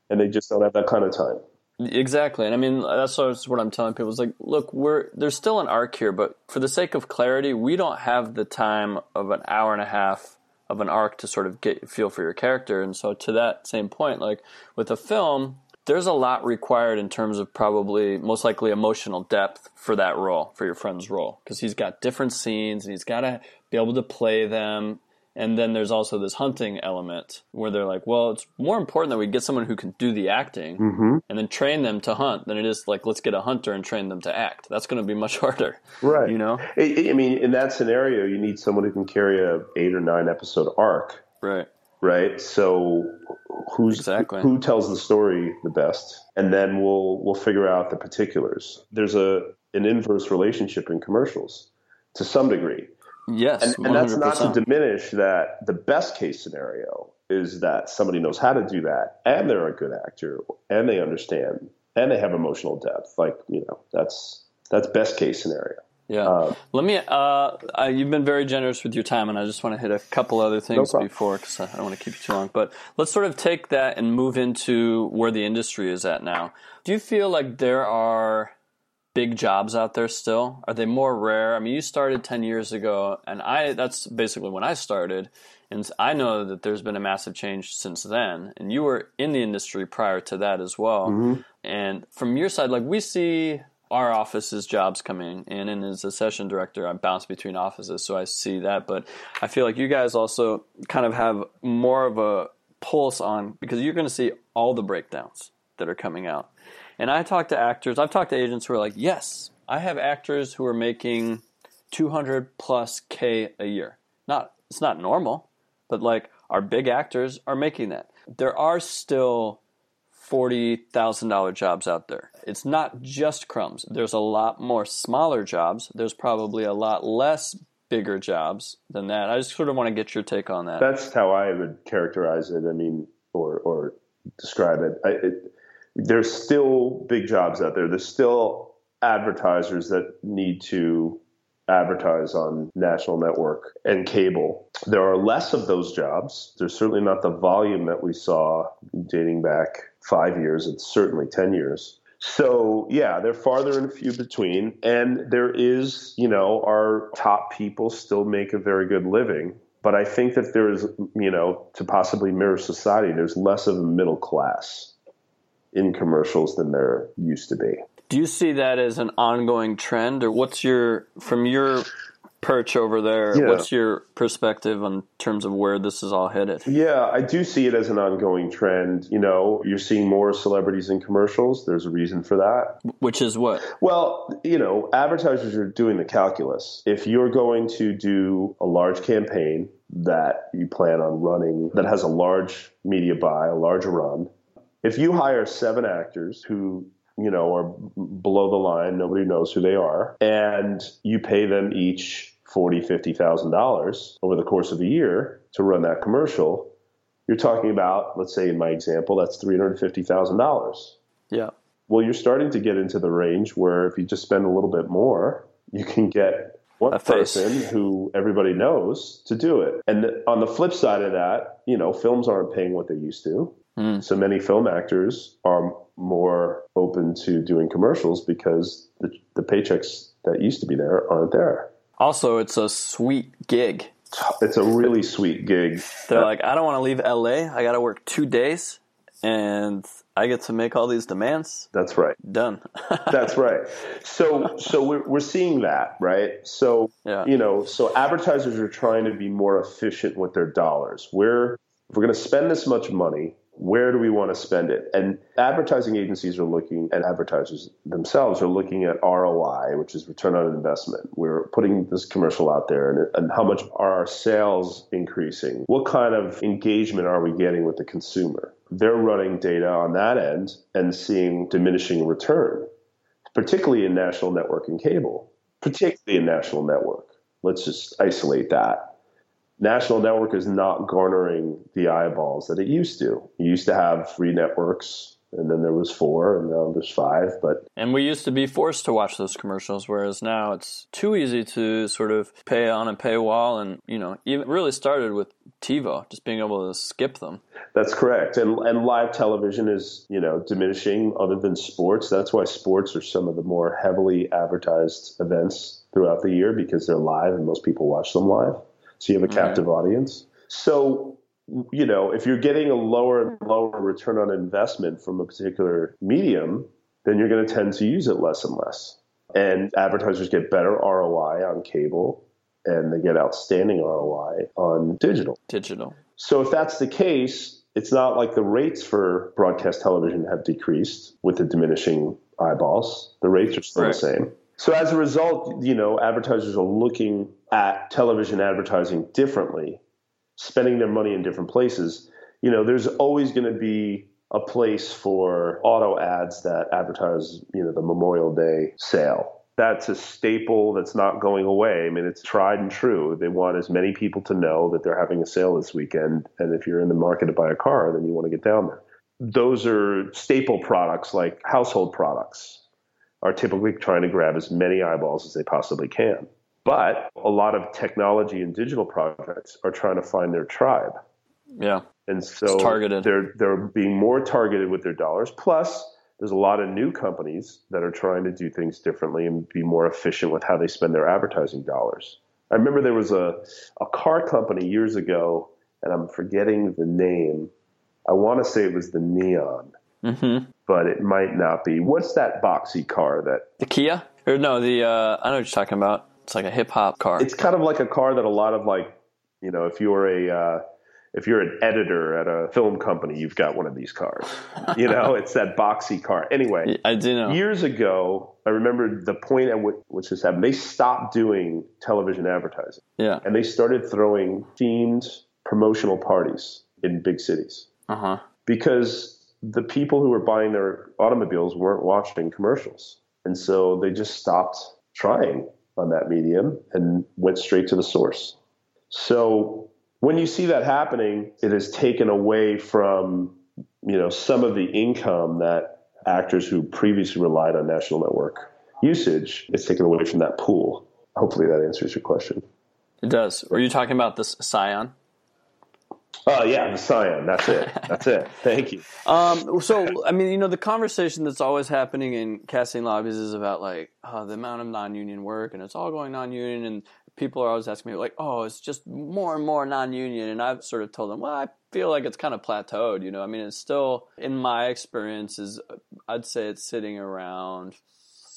S2: And they just don't have that kind of time.
S1: Exactly. And I mean, that's what I'm telling people is like, look, we're, there's still an arc here, but for the sake of clarity, we don't have the time of an hour and a half of an arc to sort of get feel for your character. And so to that same point, like with a film, there's a lot required in terms of probably most likely emotional depth for that role, for your friend's role, because he's got different scenes and he's got to be able to play them. And then there's also this hunting element where they're like, well, it's more important that we get someone who can do the acting
S2: mm-hmm.
S1: and then train them to hunt than it is like, let's get a hunter and train them to act. That's going to be much *laughs* harder.
S2: Right.
S1: You know?
S2: I, I mean, in that scenario, you need someone who can carry a eight or nine episode arc.
S1: Right
S2: right? So who's
S1: exactly.
S2: who tells the story the best, and then we'll we'll figure out the particulars. There's a an inverse relationship in commercials to some degree.
S1: Yes,
S2: and, and that's not to diminish that the best case scenario is that somebody knows how to do that, and they're a good actor, and they understand, and they have emotional depth. Like you know, that's that's best case scenario.
S1: Yeah. Uh, Let me. Uh, uh, you've been very generous with your time, and I just want to hit a couple other things no before because I don't want to keep you too long. But let's sort of take that and move into where the industry is at now. Do you feel like there are big jobs out there still? Are they more rare? I mean, you started ten years ago, and I. That's basically when I started. And I know that there's been a massive change since then, and you were in the industry prior to that as well.
S2: Mm-hmm.
S1: And from your side, like we see our office's jobs coming in and as a session director i bounce between offices so i see that but i feel like you guys also kind of have more of a pulse on because you're going to see all the breakdowns that are coming out. And I talk to actors, I've talked to agents who are like, yes, I have actors who are making 200 plus K a year. Not, it's not normal, but like our big actors are making that. There are still $40,000 jobs out there. It's not just crumbs. There's a lot more smaller jobs. There's probably a lot less bigger jobs than that. I just sort of want to get your take on that.
S2: That's how I would characterize it. I mean, or, or describe it. I, it there's still big jobs out there. There's still advertisers that need to advertise on national network and cable. There are less of those jobs. There's certainly not the volume that we saw dating back five years. It's certainly 10 years. So, yeah, they're farther and a few between. And there is, you know, our top people still make a very good living. But I think that there is, you know, to possibly mirror society, there's less of a middle class in commercials than there used to be.
S1: Do you see that as an ongoing trend, or what's your from your perch over there? Yeah. What's your perspective in terms of where this is all headed?
S2: Yeah, I do see it as an ongoing trend. You know, you're seeing more celebrities in commercials. There's a reason for that.
S1: Which is what?
S2: Well, you know, advertisers are doing the calculus. If you're going to do a large campaign that you plan on running that has a large media buy, a large run, if you hire seven actors who you know are below the line, nobody knows who they are, and you pay them each forty, fifty thousand dollars over the course of a year to run that commercial, you're talking about, let's say in my example, that's three hundred fifty thousand dollars.
S1: Yeah.
S2: Well, you're starting to get into the range where if you just spend a little bit more, you can get one person who everybody knows to do it. And on the flip side of that, you know, films aren't paying what they used to. Mm. So many film actors are more open to doing commercials because the, the paychecks that used to be there aren't there.
S1: Also, it's a sweet gig.
S2: It's a really sweet gig.
S1: They're like, I don't want to leave LA. I got to work two days, and I get to make all these demands.
S2: That's right.
S1: Done. *laughs*
S2: That's right. So, so we're we're seeing that, right? So, yeah. you know, so advertisers are trying to be more efficient with their dollars. We're if we're going to spend this much money, where do we want to spend it? And advertising agencies are looking, and advertisers themselves are looking at ROI, which is return on investment. We're putting this commercial out there, and, and how much are our sales increasing? What kind of engagement are we getting with the consumer? They're running data on that end and seeing diminishing return, particularly in national network and cable, particularly in national network. Let's just isolate that national network is not garnering the eyeballs that it used to. It used to have three networks, and then there was four, and now there's five. But
S1: and we used to be forced to watch those commercials, whereas now it's too easy to sort of pay on a paywall, and you know, even really started with TiVo, just being able to skip them.
S2: That's correct, and and live television is you know diminishing. Other than sports, that's why sports are some of the more heavily advertised events throughout the year because they're live and most people watch them live. So you have a captive mm-hmm. audience. So, you know, if you're getting a lower and lower return on investment from a particular medium, then you're going to tend to use it less and less. And advertisers get better ROI on cable and they get outstanding ROI on digital.
S1: Digital.
S2: So if that's the case, it's not like the rates for broadcast television have decreased with the diminishing eyeballs. The rates are still right. the same. So as a result, you know, advertisers are looking at television advertising differently, spending their money in different places. You know, there's always going to be a place for auto ads that advertise, you know, the Memorial Day sale. That's a staple that's not going away. I mean, it's tried and true. They want as many people to know that they're having a sale this weekend. And if you're in the market to buy a car, then you want to get down there. Those are staple products like household products are typically trying to grab as many eyeballs as they possibly can. But a lot of technology and digital projects are trying to find their tribe.
S1: Yeah.
S2: And so targeted. they're they're being more targeted with their dollars. Plus, there's a lot of new companies that are trying to do things differently and be more efficient with how they spend their advertising dollars. I remember there was a, a car company years ago, and I'm forgetting the name. I want to say it was the Neon mm-hmm. but it might not be. What's that boxy car that?
S1: The Kia? Or no, the uh, I know what you're talking about. It's like a hip hop car.
S2: It's kind of like a car that a lot of like, you know, if you're a uh, if you're an editor at a film company, you've got one of these cars. You know, *laughs* it's that boxy car. Anyway,
S1: I do know.
S2: Years ago, I remember the point at which this happened. They stopped doing television advertising.
S1: Yeah.
S2: And they started throwing themed promotional parties in big cities.
S1: Uh huh.
S2: Because the people who were buying their automobiles weren't watching commercials. And so they just stopped trying on that medium and went straight to the source. So when you see that happening, it has taken away from you know some of the income that actors who previously relied on national network usage. It's taken away from that pool. Hopefully that answers your question.
S1: It does. Were you talking about this Scion?
S2: Oh yeah, the Scion. That's it. That's it. Thank you. *laughs*
S1: Um, so I mean, you know, the conversation that's always happening in casting lobbies is about like uh, the amount of non-union work, and it's all going non-union, and people are always asking me like, "Oh, it's just more and more non-union," and I've sort of told them, "Well, I feel like it's kind of plateaued." You know, I mean, it's still, in my experience, is I'd say it's sitting around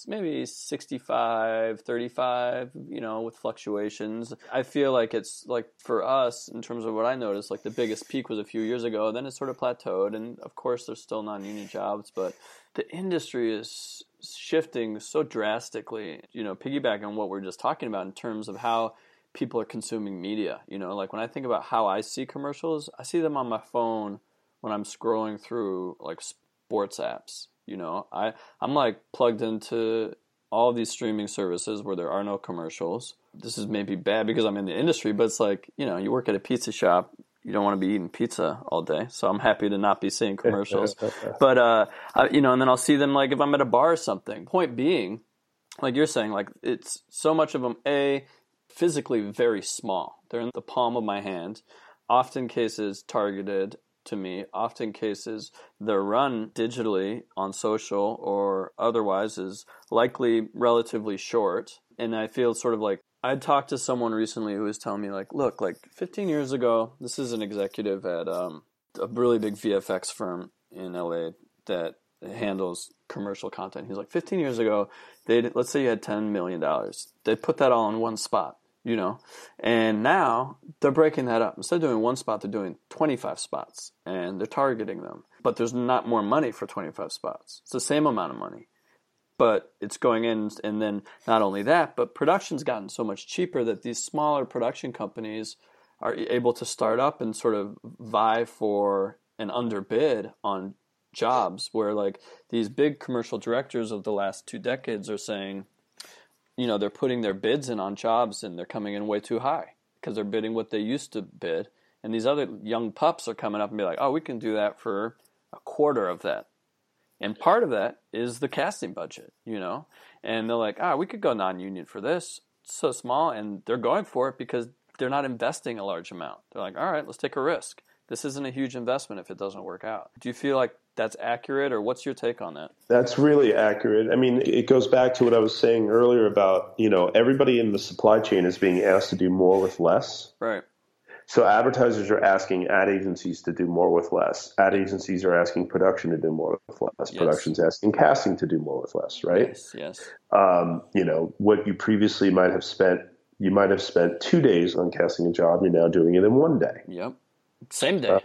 S1: maybe 65 35 you know with fluctuations. I feel like it's like for us in terms of what i noticed like the biggest peak was a few years ago then it sort of plateaued and of course there's still non-union jobs but the industry is shifting so drastically you know piggyback on what we're just talking about in terms of how people are consuming media you know? Like when i think about how i see commercials i see them on my phone when i'm scrolling through like sports apps you know, I I'm like plugged into all these streaming services where there are no commercials. This is maybe bad because I'm in the industry, but it's like you know, you work at a pizza shop. You don't want to be eating pizza all day, so I'm happy to not be seeing commercials. *laughs* but uh, I, you know, and then I'll see them like if I'm at a bar or something. Point being, like you're saying, like it's so much of them. A physically very small. They're in the palm of my hand. Often cases targeted to me. Often cases they're run digitally on social or otherwise is likely relatively short. And I feel sort of like I talked to someone recently who was telling me like, look, like 15 years ago, this is an executive at um, a really big VFX firm in LA that handles commercial content. He's like, 15 years ago, they let's say you had 10 million dollars. They put that all in one spot you know. And now they're breaking that up. Instead of doing one spot, they're doing 25 spots and they're targeting them. But there's not more money for 25 spots. It's the same amount of money. But it's going in, and then not only that, but production's gotten so much cheaper that these smaller production companies are able to start up and sort of vie for an underbid on jobs where like these big commercial directors of the last two decades are saying you know they're putting their bids in on jobs and they're coming in way too high because they're bidding what they used to bid. And these other young pups are coming up and be like oh we can do that for a quarter of that. And part of that is the casting budget you know? And they're like ah oh, we could go non-union for this. It's so small. And they're going for it because they're not investing a large amount. They're like all right let's take a risk. This isn't a huge investment if it doesn't work out. Do you feel like that's accurate, or what's your take on that?
S2: That's really accurate. I mean, it goes back to what I was saying earlier about you know everybody in the supply chain is being asked to do more with less.
S1: Right.
S2: So advertisers are asking ad agencies to do more with less. Ad agencies are asking production to do more with less. Yes. Production's asking casting to do more with less. Right.
S1: Yes. Yes.
S2: Um, you know what you previously might have spent. You might have spent two days on casting a job. You're now doing it in one day.
S1: Yep. Same day.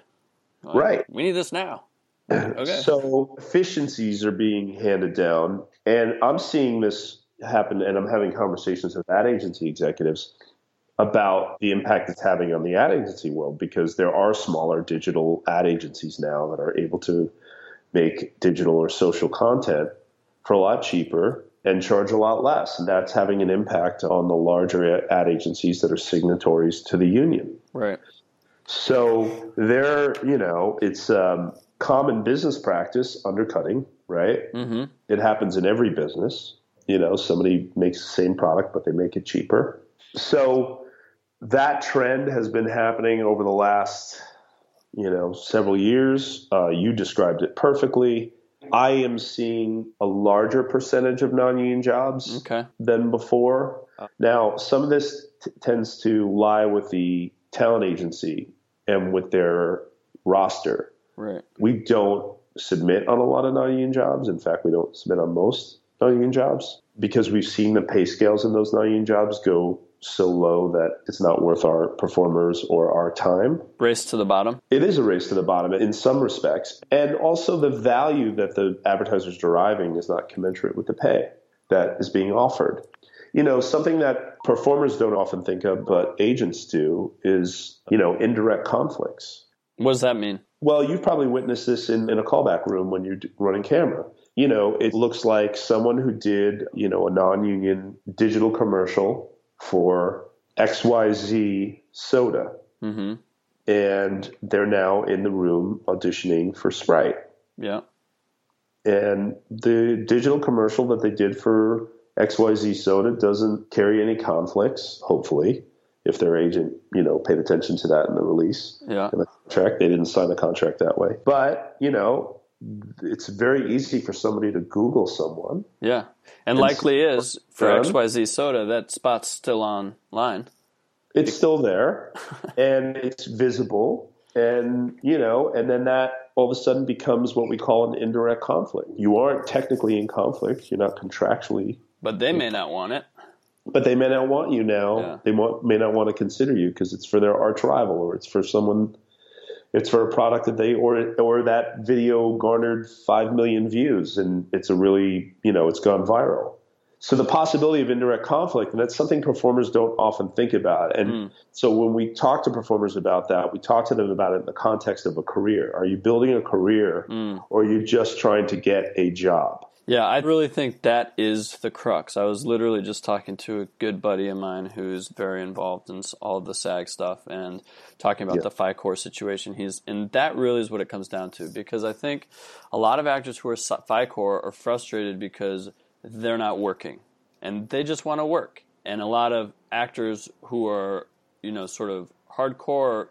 S2: Uh, right.
S1: We need this now.
S2: Okay. So efficiencies are being handed down, and I'm seeing this happen, and I'm having conversations with ad agency executives about the impact it's having on the ad agency world because there are smaller digital ad agencies now that are able to make digital or social content for a lot cheaper and charge a lot less. And that's having an impact on the larger ad agencies that are signatories to the union.
S1: Right.
S2: So they're, you know, it's um, common business practice, undercutting, right?
S1: Mm-hmm.
S2: It happens in every business. You know, somebody makes the same product, but they make it cheaper. So that trend has been happening over the last, you know, several years. Uh, you described it perfectly. I am seeing a larger percentage of non-union jobs
S1: okay.
S2: than before. Now, some of this t- tends to lie with the talent agency and with their roster.
S1: Right.
S2: We don't submit on a lot of non-union jobs. In fact, we don't submit on most non-union jobs because we've seen the pay scales in those non-union jobs go so low that it's not worth our performers or our time.
S1: Race to the bottom.
S2: It is a race to the bottom in some respects. And also the value that the advertiser's deriving is not commensurate with the pay that is being offered. You know, something that performers don't often think of, but agents do, is, you know, indirect conflicts.
S1: What does that mean?
S2: Well, you've probably witnessed this in, in a callback room when you're running camera you know, it looks like someone who did, you know, a non-union digital commercial for XYZ soda. Mm-hmm. And they're now in the room auditioning for Sprite.
S1: Yeah.
S2: And the digital commercial that they did for XYZ soda doesn't carry any conflicts, hopefully, if their agent, you know, paid attention to that in the release.
S1: Yeah.
S2: In the contract. They didn't sign the contract that way. But, you know, it's very easy for somebody to Google someone.
S1: Yeah, and, and likely is for them. XYZ Soda that spot's still online.
S2: It's still there, *laughs* and it's visible, and you know, and then that all of a sudden becomes what we call an indirect conflict. You aren't technically in conflict; you're not contractually.
S1: But they may not want it.
S2: But they may not want you now. Yeah. They want, may not want to consider you because it's for their arch rival or it's for someone it's for a product that they or or that video garnered five million views and it's a really you know it's gone viral. So the possibility of indirect conflict, and that's something performers don't often think about. And mm. so when we talk to performers about that, we talk to them about it in the context of a career. Are you building a career mm. or are you just trying to get a job?
S1: Yeah, I really think that is the crux. I was literally just talking to a good buddy of mine who's very involved in all the SAG stuff and talking about yeah. the Fi-Core situation. He's and that really is what it comes down to because I think a lot of actors who are Fi-Core are frustrated because they're not working and they just want to work. And a lot of actors who are, you know, sort of hardcore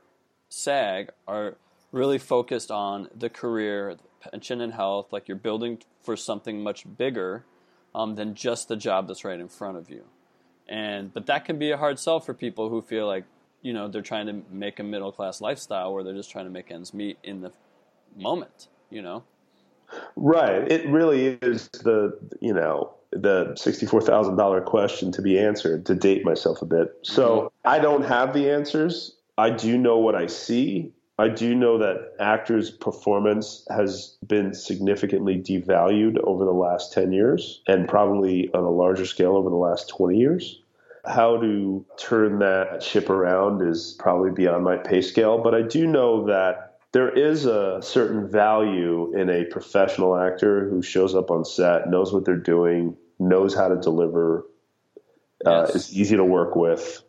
S1: SAG are really focused on the career, pension and health, like you're building for something much bigger um, than just the job that's right in front of you. And but that can be a hard sell for people who feel like you know they're trying to make a middle class lifestyle where they're just trying to make ends meet in the moment. You know.
S2: Right. It really is the you know the sixty-four thousand dollar question to be answered. To date myself a bit, so mm-hmm. I don't have the answers. I do know what I see, I do know that actors' performance has been significantly devalued over the last 10 years and probably on a larger scale over the last 20 years. How to turn that ship around is probably beyond my pay scale, but I do know that there is a certain value in a professional actor who shows up on set, knows what they're doing, knows how to deliver, uh, yes. uh, is easy to work with.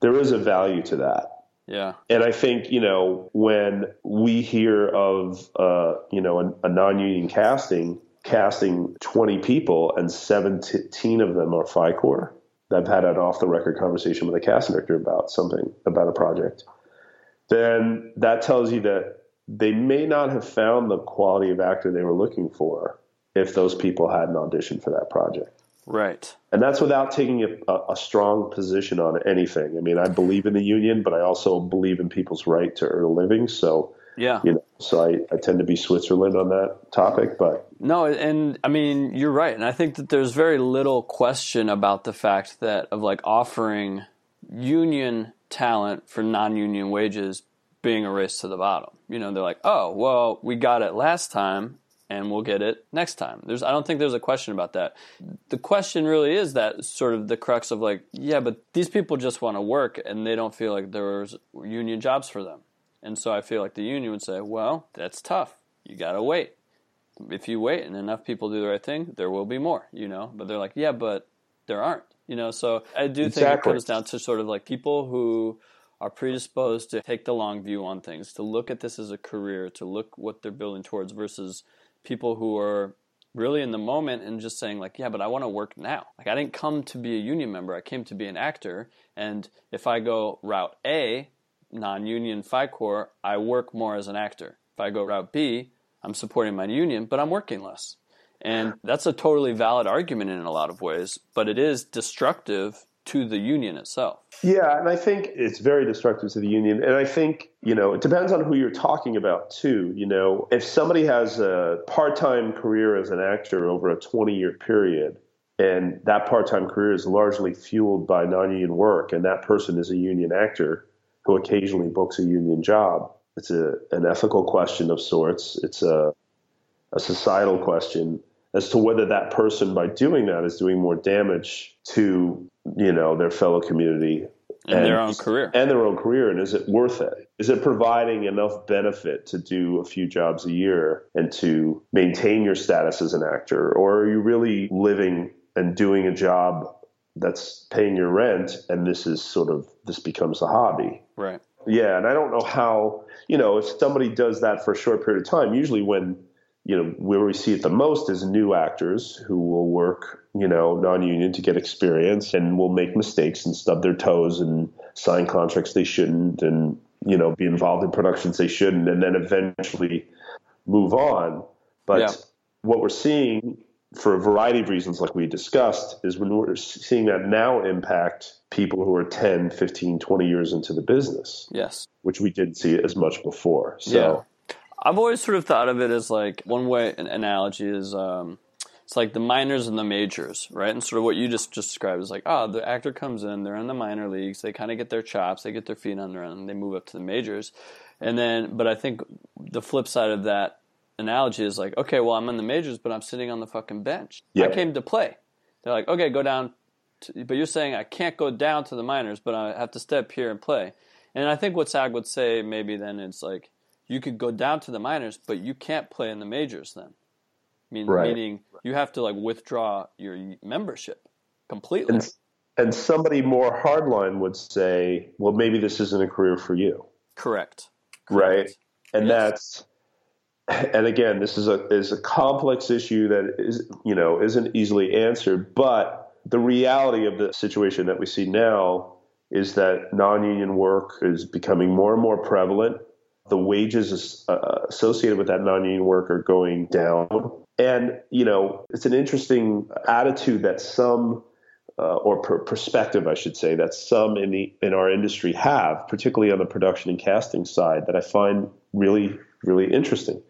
S2: There is a value to that.
S1: Yeah.
S2: And I think, you know, when we hear of, uh, you know, a, a non union casting, casting 20 people and 17 of them are Fi-Core, I've had an off the record conversation with a casting director about something, about a project, then that tells you that they may not have found the quality of actor they were looking for if those people hadn't auditioned for that project.
S1: Right.
S2: And that's without taking a, a, strong position on anything. I mean, I believe in the union, but I also believe in people's right to earn a living. So,
S1: yeah.
S2: You know, so I, I tend to be Switzerland on that topic, but.
S1: No, and I mean, you're right. And I think that there's very little question about the fact that of like offering union talent for non union wages being a race to the bottom. You know, they're like, oh, well, we got it last time and we'll get it next time. There's I don't think there's a question about that. The question really is that sort of the crux of like, yeah, but these people just want to work and they don't feel like there's union jobs for them. And so I feel like the union would say, well, that's tough. You got to wait. If you wait and enough people do the right thing, there will be more, you know. But they're like, yeah, but there aren't, you know. So I do exactly. think it comes down to sort of like people who are predisposed to take the long view on things, to look at this as a career, to look what they're building towards versus people who are really in the moment and just saying like yeah but i want to work now. Like i didn't come to be a union member i came to be an actor and if i go route a non-union Fi-Core, i work more as an actor. If i go route b i'm supporting my union but i'm working less. And that's a totally valid argument in a lot of ways but it is destructive to the union itself.
S2: Yeah, and I think it's very destructive to the union. And I think, you know, it depends on who you're talking about too. You know, if somebody has a part time career as an actor over a 20 year period, And that part time career is largely fueled by non union work. And that person is a union actor who occasionally books a union job. It's a, an ethical question of sorts, it's a, a societal question as to whether that person, by doing that, is doing more damage to you know their fellow community
S1: and, and, their own career.
S2: and their own career and is it worth it? Is it providing enough benefit to do a few jobs a year and to maintain your status as an actor? Or are you really living and doing a job that's paying your rent and this is sort of this becomes a hobby?
S1: Right.
S2: Yeah and i don't know how you know if somebody does that for a short period of time usually when you know, where we see it the most is new actors who will work, you know, non-union to get experience and will make mistakes and stub their toes and sign contracts they shouldn't and, you know, be involved in productions they shouldn't and then eventually move on. But yeah. what we're seeing for a variety of reasons, like we discussed, is when we're seeing that now impact people who are 10, 15, 20 years into the business.
S1: Yes.
S2: Which we didn't see as much before. So yeah.
S1: I've always sort of thought of it as like one way an analogy is um, it's like the minors and the majors, right? And sort of what you just just described is like, oh, the actor comes in, they're in the minor leagues, they kind of get their chops, they get their feet under them, and they move up to the majors. And then, but I think the flip side of that analogy is like, okay, well, I'm in the majors, but I'm sitting on the fucking bench. Yeah. I came to play. They're like, okay, go down. To, but you're saying I can't go down to the minors, but I have to step here and play. And I think what SAG would say maybe then it's like, you could go down to the minors, but you can't play in the majors then. Mean, right. Meaning you have to like withdraw your membership completely.
S2: And, and somebody more hardline would say, well, maybe this isn't a career for you.
S1: Correct.
S2: Correct. Right. And yes. that's, *laughs* and again, this is a is a complex issue that is you know isn't easily answered. But the reality of the situation that we see now is that non-union work is becoming more and more prevalent the wages uh, associated with that non-union work are going down. And, you know, it's an interesting attitude that some, uh, or per- perspective, I should say, that some in the in our industry have, particularly on the production and casting side, that I find really, really interesting.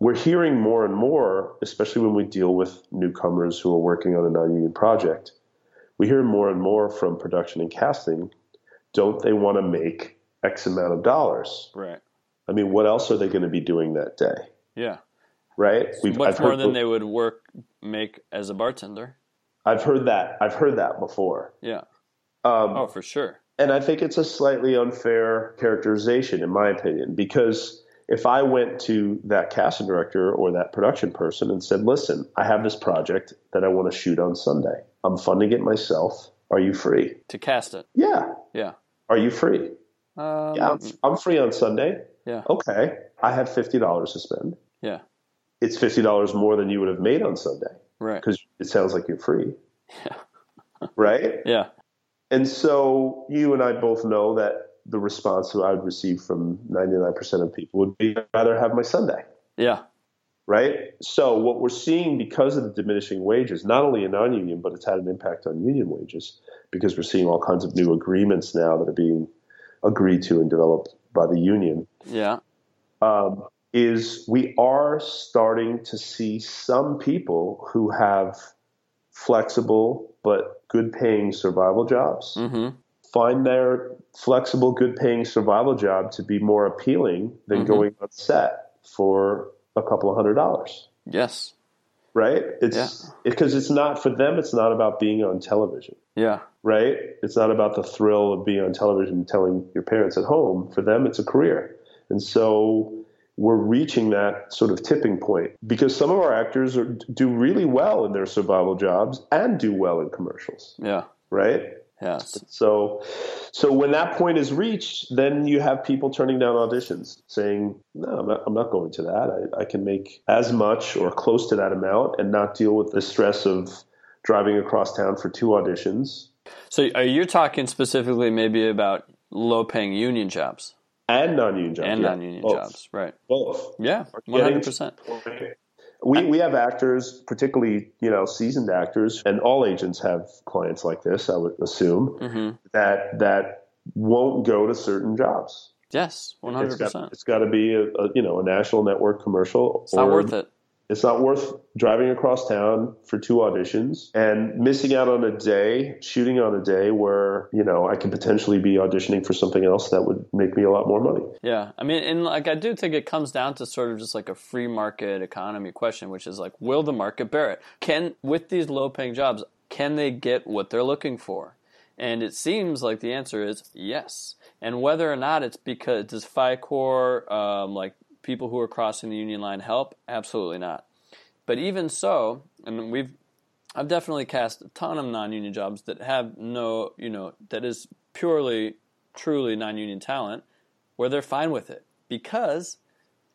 S2: We're hearing more and more, especially when we deal with newcomers who are working on a non-union project. We hear more and more from production and casting. Don't they want to make X amount of dollars?
S1: Right.
S2: I mean, what else are they going to be doing that day?
S1: Yeah.
S2: Right.
S1: We've, much I've more than they would work make as a bartender.
S2: I've heard that. I've heard that before.
S1: Yeah. Um, oh, for sure.
S2: And I think it's a slightly unfair characterization, in my opinion, because if I went to that casting director or that production person and said, "Listen, I have this project that I want to shoot on Sunday. I'm funding it myself. Are you free
S1: to cast it?"
S2: Yeah.
S1: Yeah.
S2: Are you free?
S1: Um,
S2: yeah, I'm, I'm free on Sunday.
S1: Yeah.
S2: Okay. I have fifty dollars to spend.
S1: Yeah.
S2: It's fifty dollars more than you would have made on Sunday.
S1: Right.
S2: Because it sounds like you're free.
S1: Yeah. *laughs*
S2: right?
S1: Yeah.
S2: And so you and I both know that the response that I would receive from 99% of people would be I'd rather have my Sunday.
S1: Yeah.
S2: Right? So what we're seeing because of the diminishing wages, not only in non-union, but it's had an impact on union wages because we're seeing all kinds of new agreements now that are being agreed to and developed by the union.
S1: Yeah.
S2: Um, is we are starting to see some people who have flexible but good paying survival jobs
S1: mm-hmm.
S2: find their flexible, good paying survival job to be more appealing than mm-hmm. going on set for a couple of hundred dollars.
S1: Yes.
S2: Right? It's because yeah. it's not for them it's not about being on television.
S1: Yeah.
S2: Right? It's not about the thrill of being on television and telling your parents at home. For them, it's a career. And so we're reaching that sort of tipping point because some of our actors are, do really well in their survival jobs and do well in commercials.
S1: Yeah.
S2: Right?
S1: Yes.
S2: So, so when that point is reached, then you have people turning down auditions, saying, "No, I'm not, I'm not going to that. I, I can make as much or close to that amount and not deal with the stress of driving across town for two auditions.
S1: So are you talking specifically maybe about low paying union jobs?
S2: And non union jobs.
S1: And yeah. non union jobs, right.
S2: Both.
S1: Yeah, 100%.
S2: We, we have actors, particularly you know seasoned actors, and all agents have clients like this. I would assume
S1: mm-hmm.
S2: that that won't go to certain jobs.
S1: Yes, one hundred percent.
S2: It's got to be a, a, you know a national network commercial.
S1: It's not worth it.
S2: It's not worth driving across town for two auditions and missing out on a day, shooting on a day where, you know, I could potentially be auditioning for something else that would make me a lot more money.
S1: Yeah. I mean, and like I do think it comes down to sort of just like a free market economy question, which is like, will the market bear it? Can, with these low paying jobs, can they get what they're looking for? And it seems like the answer is yes. And whether or not it's because does Fi-Core, um, like people who are crossing the union line help? Absolutely not. But even so, and we've I've definitely cast a ton of non-union jobs that have no, you know, that is purely truly non-union talent where they're fine with it because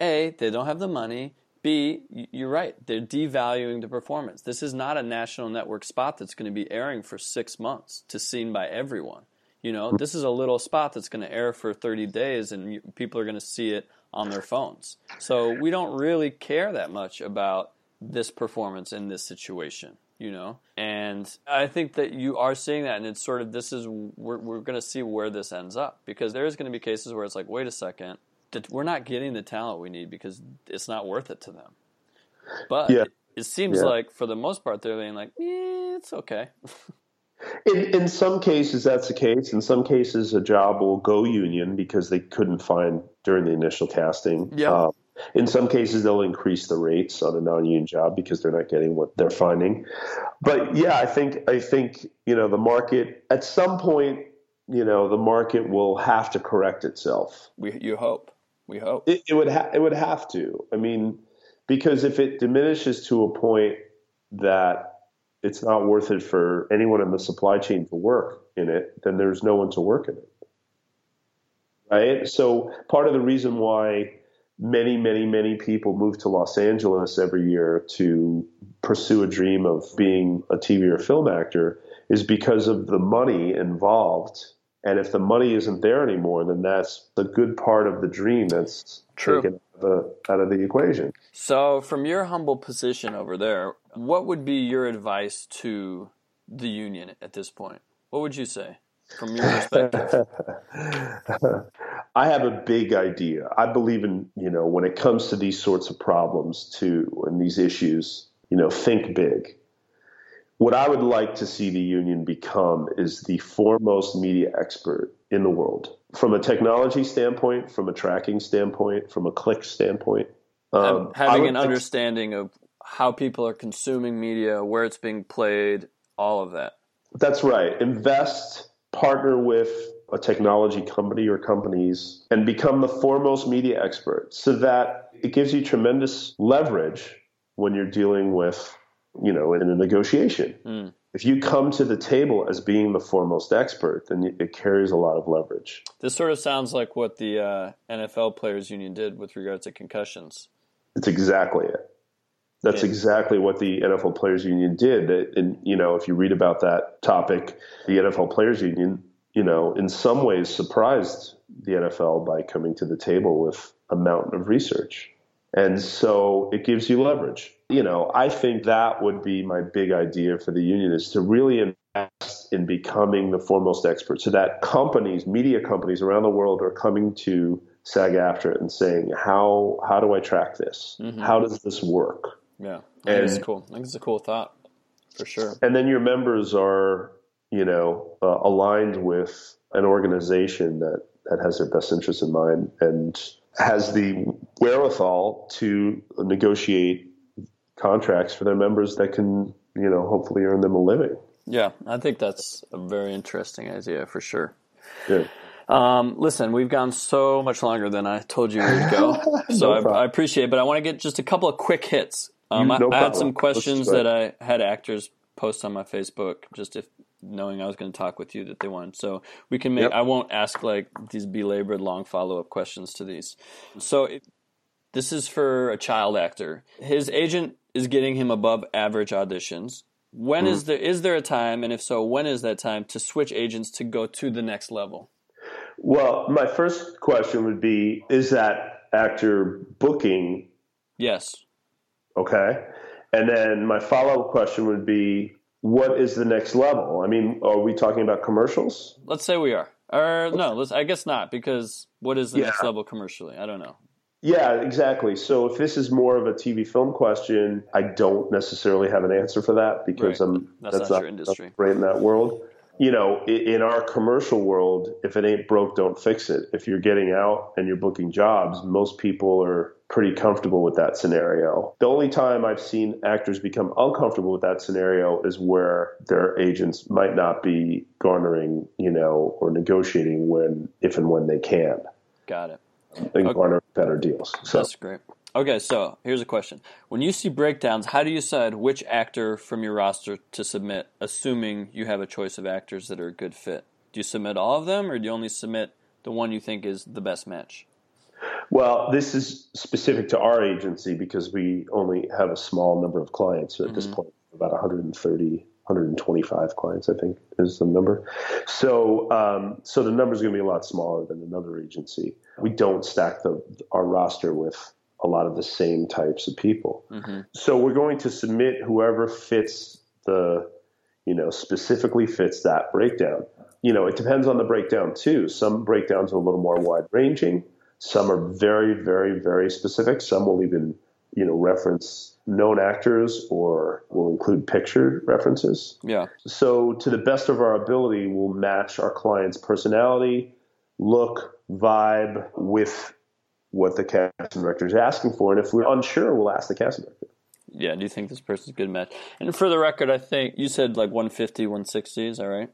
S1: a they don't have the money b you're right they're devaluing the performance this is not a national network spot that's going to be airing for six months to seen by everyone you know mm-hmm. this is a little spot that's going to air for 30 days and people are going to see it on their phones. So we don't really care that much about this performance in this situation, you know? And I think that you are seeing that, and it's sort of this is, we're, we're going to see where this ends up because there's going to be cases where it's like, wait a second, we're not getting the talent we need because it's not worth it to them. But yeah. it, it, seems yeah. like for the most part, they're being like, eh, it's okay. *laughs*
S2: In, in some cases, that's the case. In some cases, a job will go union because they couldn't find during the initial casting.
S1: Yeah. Um,
S2: in some cases, they'll increase the rates on a non-union job because they're not getting what they're finding. But yeah, I think I think you know the market at some point, you know, the market will have to correct itself.
S1: We you hope we hope
S2: it, it would ha- it would have to. I mean, because if it diminishes to a point that it's not worth it for anyone in the supply chain to work in it, then there's no one to work in it. Right? So part of the reason why many, many, many people move to Los Angeles every year to pursue a dream of being a TV or film actor is because of the money involved. And if the money isn't there anymore, then that's a good part of the dream that's
S1: True.
S2: taken the, out of the equation.
S1: So, from your humble position over there, what would be your advice to the union at this point? What would you say from your perspective? *laughs*
S2: I have a big idea. I believe in, you know, when it comes to these sorts of problems too and these issues, you know, think big. What I would like to see the union become is the foremost media expert in the world from a technology standpoint, from a tracking standpoint, from a click standpoint.
S1: Um, having an understanding of how people are consuming media, where it's being played, all of that.
S2: That's right. Invest, partner with a technology company or companies, and become the foremost media expert so that it gives you tremendous leverage when you're dealing with, you know, in a negotiation. Mm. If you come to the table as being the foremost expert, then it carries a lot of leverage.
S1: This sort of sounds like what the uh, NFL Players Union did with regards to concussions.
S2: It's exactly it. That's yeah. exactly what the NFL Players Union did. And you know, if you read about that topic, the NFL Players Union, you know, in some ways surprised the NFL by coming to the table with a mountain of research. And so it gives you leverage. You know, I think that would be my big idea for the union is to really invest in becoming the foremost expert so that companies, media companies around the world are coming to SAG AFTRA and saying, how, how do I track this? Mm-hmm. How does this work?
S1: Yeah, I think it's cool. I think it's a cool thought for sure.
S2: And then your members are, you know, uh, aligned with an organization that that has their best interests in mind and has the wherewithal to negotiate contracts for their members that can, you know, hopefully earn them a living.
S1: Yeah, I think that's a very interesting idea for sure.
S2: Yeah.
S1: Um, listen, we've gone so much longer than I told you we'd go, *laughs* so no I, I, appreciate it. But I want to get just a couple of quick hits um, no I, I, had some questions that I had actors post on my Facebook, just if knowing I was going to talk with you that they wanted. So we can make. Yep. I won't ask like these belabored long follow up questions to these. So it, this is for a child actor. His agent is getting him above average auditions. When mm. is there is there a time, and if so, when is that time to switch agents to go to the next level?
S2: Well, my first question would be: Is that actor booking?
S1: Yes.
S2: Okay. And then my follow up question would be what is the next level? I mean, are we talking about commercials?
S1: Let's say we are. Or no, let's, I guess not because what is the yeah. next level commercially? I don't know.
S2: Yeah, exactly. So if this is more of a TV film question, I don't necessarily have an answer for that because
S1: Right.
S2: I'm
S1: That's not your industry.
S2: right in that world. You know, in our commercial world, if it ain't broke, don't fix it. If you're getting out and you're booking jobs, most people are pretty comfortable with that scenario. The only time I've seen actors become uncomfortable with that scenario is where their agents might not be garnering, you know, or negotiating when, if and when they can,
S1: Got it.
S2: and garner better deals. So.
S1: That's great. Okay, so here's a question. When you see breakdowns, how do you decide which actor from your roster to submit, assuming you have a choice of actors that are a good fit? Do you submit all of them, or do you only submit the one you think is the best match?
S2: Well, this is specific to our agency because we only have a small number of clients at this point, about 130, 125 clients, I think is the number. So, um, so the number is going to be a lot smaller than another agency. We don't stack the, our roster with a lot of the same types of people. Mm-hmm. So we're going to submit whoever fits the, you know, specifically fits that breakdown. You know, it depends on the breakdown too. Some breakdowns are a little more wide ranging. Some are very, very, very specific. Some will even, you know, reference known actors or will include picture references.
S1: Yeah.
S2: So, to the best of our ability, we'll match our client's personality, look, vibe with what the casting director is asking for. And if we're unsure, we'll ask the casting director.
S1: Yeah, do you think this person's a good match? And for the record, I think you said like 150, 160, is that right?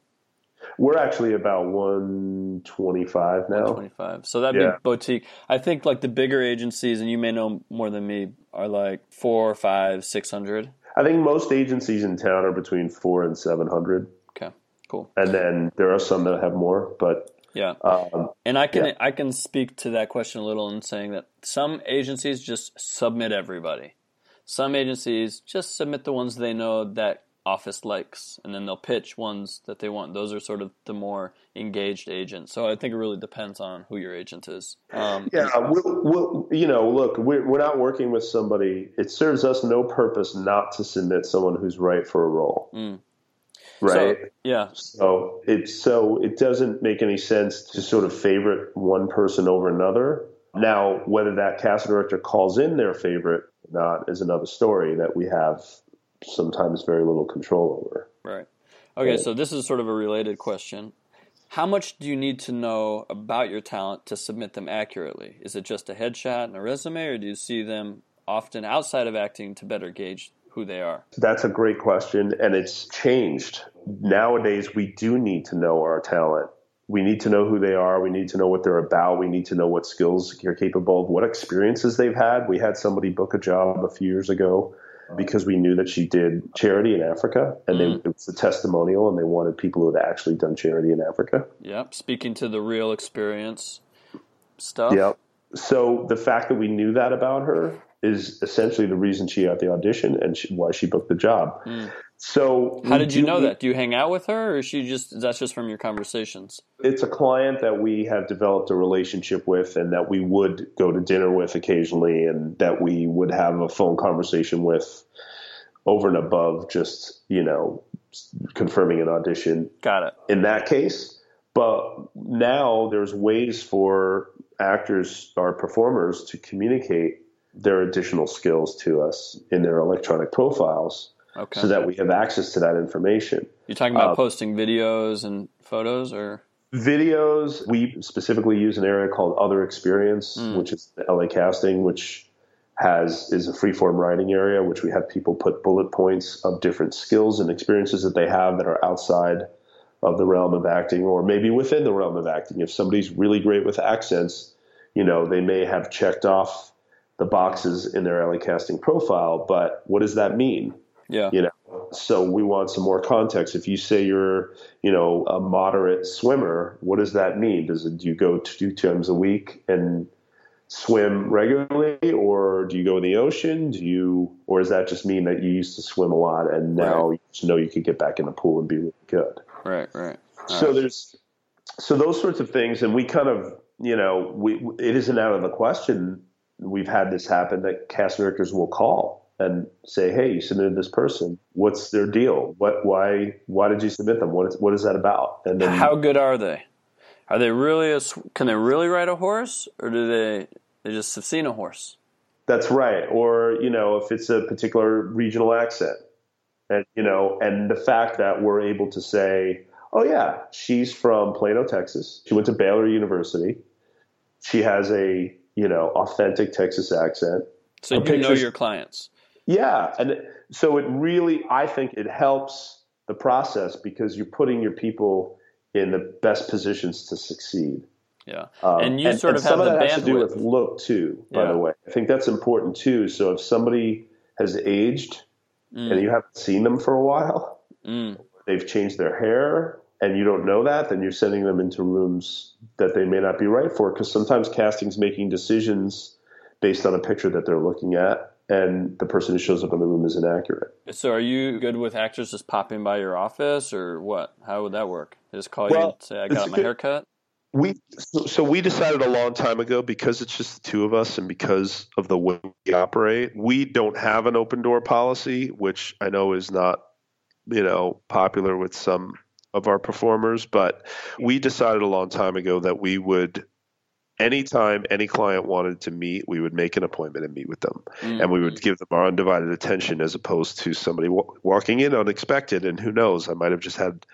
S2: We're actually about 125 now.
S1: 25. So that'd
S2: Yeah.
S1: be boutique. I think like the bigger agencies, and you may know more than me, are like four, five, six hundred.
S2: I think most agencies in town are between four and 700.
S1: Okay, cool.
S2: And then there are some that have more, but
S1: Yeah.
S2: um,
S1: And I can
S2: Yeah.
S1: I can speak to that question a little in saying that some agencies just submit everybody. Some agencies just submit the ones they know that office likes, and then they'll pitch ones that they want. Those are sort of the more engaged agents. So I think it really depends on who your agent is. Um,
S2: Yeah, we'll, we'll, you know, look, we're, we're not working with somebody. It serves us no purpose not to submit someone who's right for a role,
S1: Mm.
S2: Right?
S1: So, yeah.
S2: So it's so it doesn't make any sense to sort of favorite one person over another. Now, whether that casting director calls in their favorite or not is another story that we have sometimes very little control over.
S1: Right. Okay, so this is sort of a related question. How much do you need to know about your talent to submit them accurately? Is it just a headshot and a resume, or do you see them often outside of acting to better gauge who they are?
S2: That's a great question, and it's changed. Nowadays, we do need to know our talent. We need to know who they are. We need to know what they're about. We need to know what skills they're capable of, what experiences they've had. We had somebody book a job a few years ago because we knew that she did charity in Africa, and they, mm-hmm. it was a testimonial, and they wanted people who had actually done charity in Africa.
S1: Yep. Speaking to the real experience stuff.
S2: Yep. So the fact that we knew that about her is essentially the reason she got the audition and she, why she booked the job. Hmm. So
S1: How did you
S2: do
S1: know that? Do you hang out with her, or is she just that's just from your conversations?
S2: it's a client that we have developed a relationship with and that we would go to dinner with occasionally and that we would have a phone conversation with over and above just you know confirming an audition
S1: Got it.
S2: in that case but now there's ways for actors or performers to communicate their additional skills to us in their electronic profiles
S1: Okay.
S2: so that we have access to that information
S1: You're talking about
S2: uh,
S1: posting videos and photos, or
S2: Videos, we specifically use an area called Other Experience, which is the LA Casting, which has is a freeform writing area, which we have people put bullet points of different skills and experiences that they have that are outside of the realm of acting, or maybe within the realm of acting. If somebody's really great with accents, you know, they may have checked off the boxes in their LA Casting profile, but what does that mean?
S1: yeah,
S2: you know so we want some more context if you say you're you know a moderate swimmer what does that mean does it do you go two times a week and swim regularly or do you go in the ocean do you or does that just mean that you used to swim a lot and now you know you could get back in the pool and be really good
S1: right, right. All
S2: so
S1: right.
S2: there's so those sorts of things and we kind of you know we it isn't out of the question we've had this happen that cast directors will call and say hey you submitted this person what's their deal what why why did you submit them what is, what is that about and then
S1: How good are they? Are they really a? Can they really ride a horse, or do they They just have seen a horse.
S2: That's right. Or, you know, if it's a particular regional accent. And, you know, and the fact that we're able to say, oh, yeah, she's from Plano, Texas. She went to Baylor University. She has a, you know, authentic Texas accent.
S1: So you pictures, know your clients.
S2: Yeah. And so it really, I think it helps the process because you're putting your people in the best positions to succeed.
S1: Yeah, um, and you and, sort of have
S2: some
S1: of
S2: that
S1: bandwidth.
S2: has to do with look too. By yeah. the way, I think that's important too. So if somebody has aged mm. and you haven't seen them for a while, mm. they've changed their hair, and you don't know that, then you're sending them into rooms that they may not be right for. Because sometimes casting's making decisions based on a picture that they're looking at, and the person who shows up in the room is inaccurate.
S1: So, are you good with actors just popping by your office, or what? How would that work? They just call well, you and say, "I got my good, haircut."
S2: We so, so we decided a long time ago because it's just the two of us and because of the way we operate, we don't have an open door policy, which I know is not you know popular with some of our performers, but we decided a long time ago that we would anytime any client wanted to meet, we would make an appointment and meet with them, mm-hmm. and we would give them our undivided attention as opposed to somebody w- walking in unexpected and who knows, I might have just had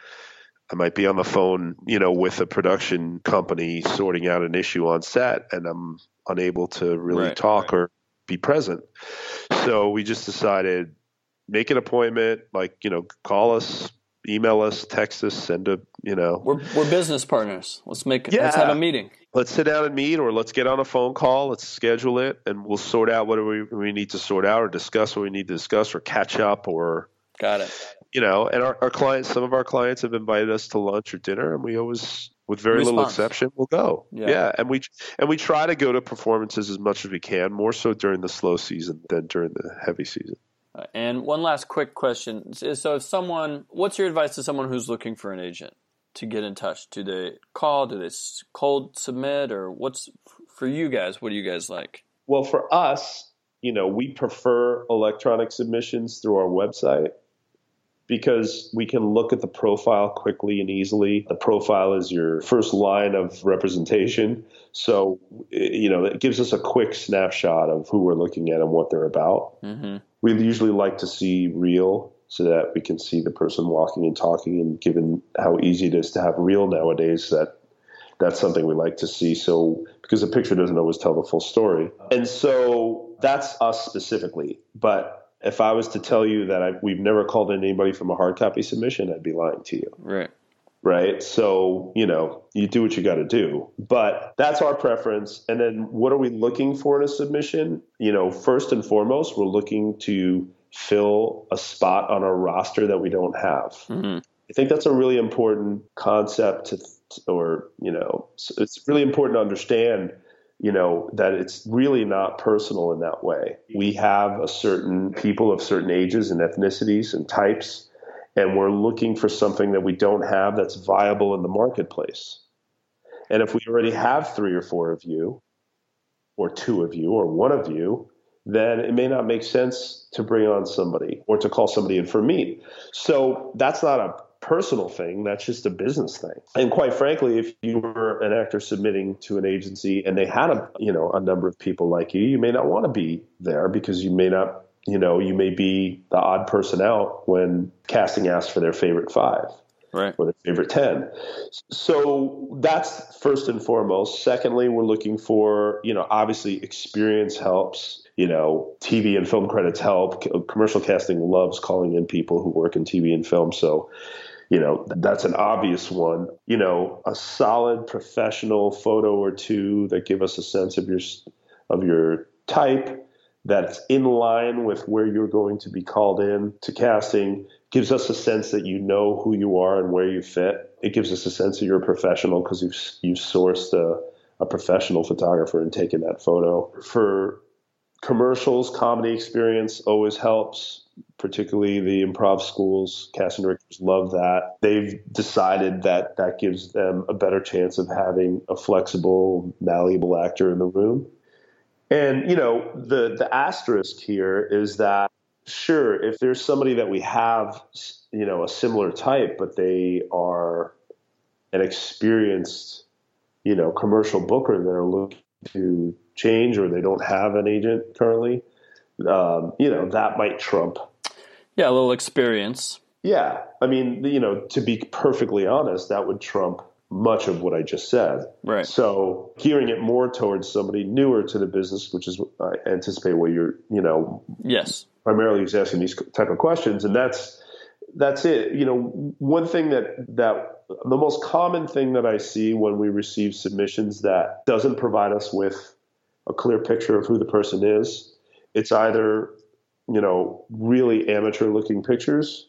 S2: I might be on the phone, you know, with a production company sorting out an issue on set and I'm unable to really right, talk right. or be present. So we just decided make an appointment, like, you know, call us, email us, text us, send a, you know.
S1: We're we're business partners. Let's make yeah. let's have a meeting.
S2: Let's sit down and meet or let's get on a phone call, let's schedule it and we'll sort out what we we need to sort out or discuss what we need to discuss or catch up or
S1: Got it
S2: you know, and our, our clients, some of our clients have invited us to lunch or dinner, and we always, with very Response. little exception, will go. Yeah. yeah, and we and we try to go to performances as much as we can, more so during the slow season than during the heavy season.
S1: Uh, and one last quick question: So, if someone, what's your advice to someone who's looking for an agent to get in touch? Do they call? Do they cold submit, or what's for you guys? What do you guys like?
S2: Well, for us, you know, we prefer electronic submissions through our website because we can look at the profile quickly and easily. The profile is your first line of representation. So, you know, it gives us a quick snapshot of who we're looking at and what they're about. Mm-hmm. We usually like to see reel so that we can see the person walking and talking. And given how easy it is to have reel nowadays, that that's something we like to see. So, because a picture doesn't always tell the full story. And so that's us specifically. But if I was to tell you that I, we've never called in anybody from a hard copy submission, I'd be lying to you.
S1: Right.
S2: Right. So, you know, you do what you got to do. But that's our preference. And then what are we looking for in a submission? You know, first and foremost, we're looking to fill a spot on our roster that we don't have. Mm-hmm. I think that's a really important concept to, or, you know, it's really important to understand you know, that it's really not personal in that way. We have a certain people of certain ages and ethnicities and types, and we're looking for something that we don't have that's viable in the marketplace. And if we already have three or four of you, or two of you, or one of you, then it may not make sense to bring on somebody or to call somebody in for meet. So that's not a personal thing. That's just a business thing. And quite frankly, if you were an actor submitting to an agency and they had a you know a number of people like you, you may not want to be there because you may not you know you may be the odd person out when casting asks for their favorite five.
S1: Right.
S2: Or their favorite 10. So that's first and foremost. Secondly, we're looking for, you know, obviously experience helps you know, TV and film credits help. Commercial casting loves calling in people who work in TV and film. So you know that's an obvious one. You know a solid professional photo or two that give us a sense of your of your type that's in line with where you're going to be called in to casting gives us a sense that you know who you are and where you fit. It gives us a sense that you're a professional because you've you've sourced a, a professional photographer and taken that photo. For commercials comedy experience always helps particularly the improv schools. Cast and directors love that. They've decided that that gives them a better chance of having a flexible, malleable actor in the room. And you know, the the asterisk here is that sure, if there's somebody that we have, you know, a similar type, but they are an experienced, you know, commercial booker that are looking to change or they don't have an agent currently, um, you know, that might trump.
S1: Yeah, a little experience.
S2: Yeah. I mean, you know, to be perfectly honest, that would trump much of what I just said.
S1: Right.
S2: So gearing it more towards somebody newer to the business, which is I anticipate what you're, you know,
S1: yes,
S2: primarily is asking these type of questions, and that's that's it. You know, one thing that that the most common thing that I see when we receive submissions that doesn't provide us with a clear picture of who the person is, it's either you know really amateur looking pictures.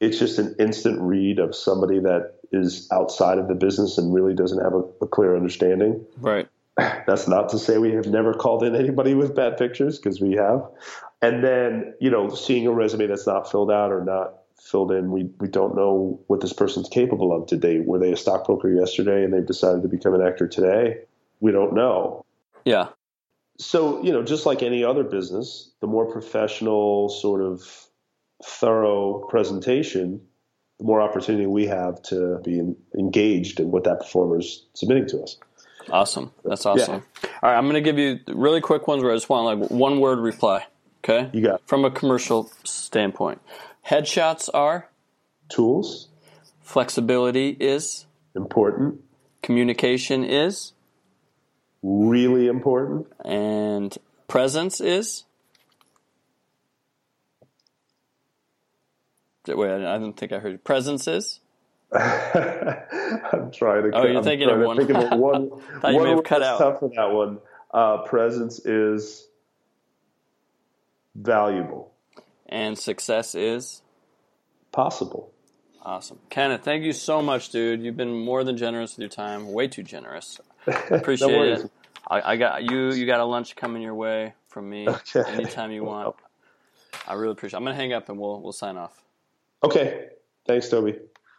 S2: It's just an instant read of somebody that is outside of the business and really doesn't have a, a clear understanding.
S1: Right. *sighs*
S2: That's not to say we have never called in anybody with bad pictures because we have. And then, you know, seeing a resume that's not filled out or not filled in, we, we don't know what this person's capable of today. Were they a stockbroker yesterday and they've decided to become an actor today? We don't know.
S1: Yeah.
S2: So, you know, just like any other business, the more professional, sort of thorough presentation, the more opportunity we have to be engaged in what that performer is submitting to us.
S1: Awesome. That's awesome. Yeah. All right, I'm going to give you really quick ones where I just want like one word reply. Okay?
S2: You got it.
S1: From a commercial standpoint. Headshots are
S2: tools.
S1: Flexibility is
S2: important.
S1: Communication is
S2: really important.
S1: And presence is Wait, I didn't think I heard you. Presence is *laughs*
S2: I'm trying to.
S1: Oh, you're
S2: I'm
S1: thinking of one. Think
S2: of one. *laughs*
S1: Thought you
S2: one
S1: may have cut out.
S2: Tough for that one. Uh, presence is valuable.
S1: And success is
S2: possible.
S1: Awesome, Kenneth. Thank you so much, dude. You've been more than generous with your time. Way too generous. Appreciate
S2: no
S1: it. I, I, got you. You got a lunch coming your way from me
S2: okay.
S1: anytime you want. *laughs* I really appreciate. it. I'm gonna hang up and we'll we'll sign off.
S2: Okay. Thanks, Toby.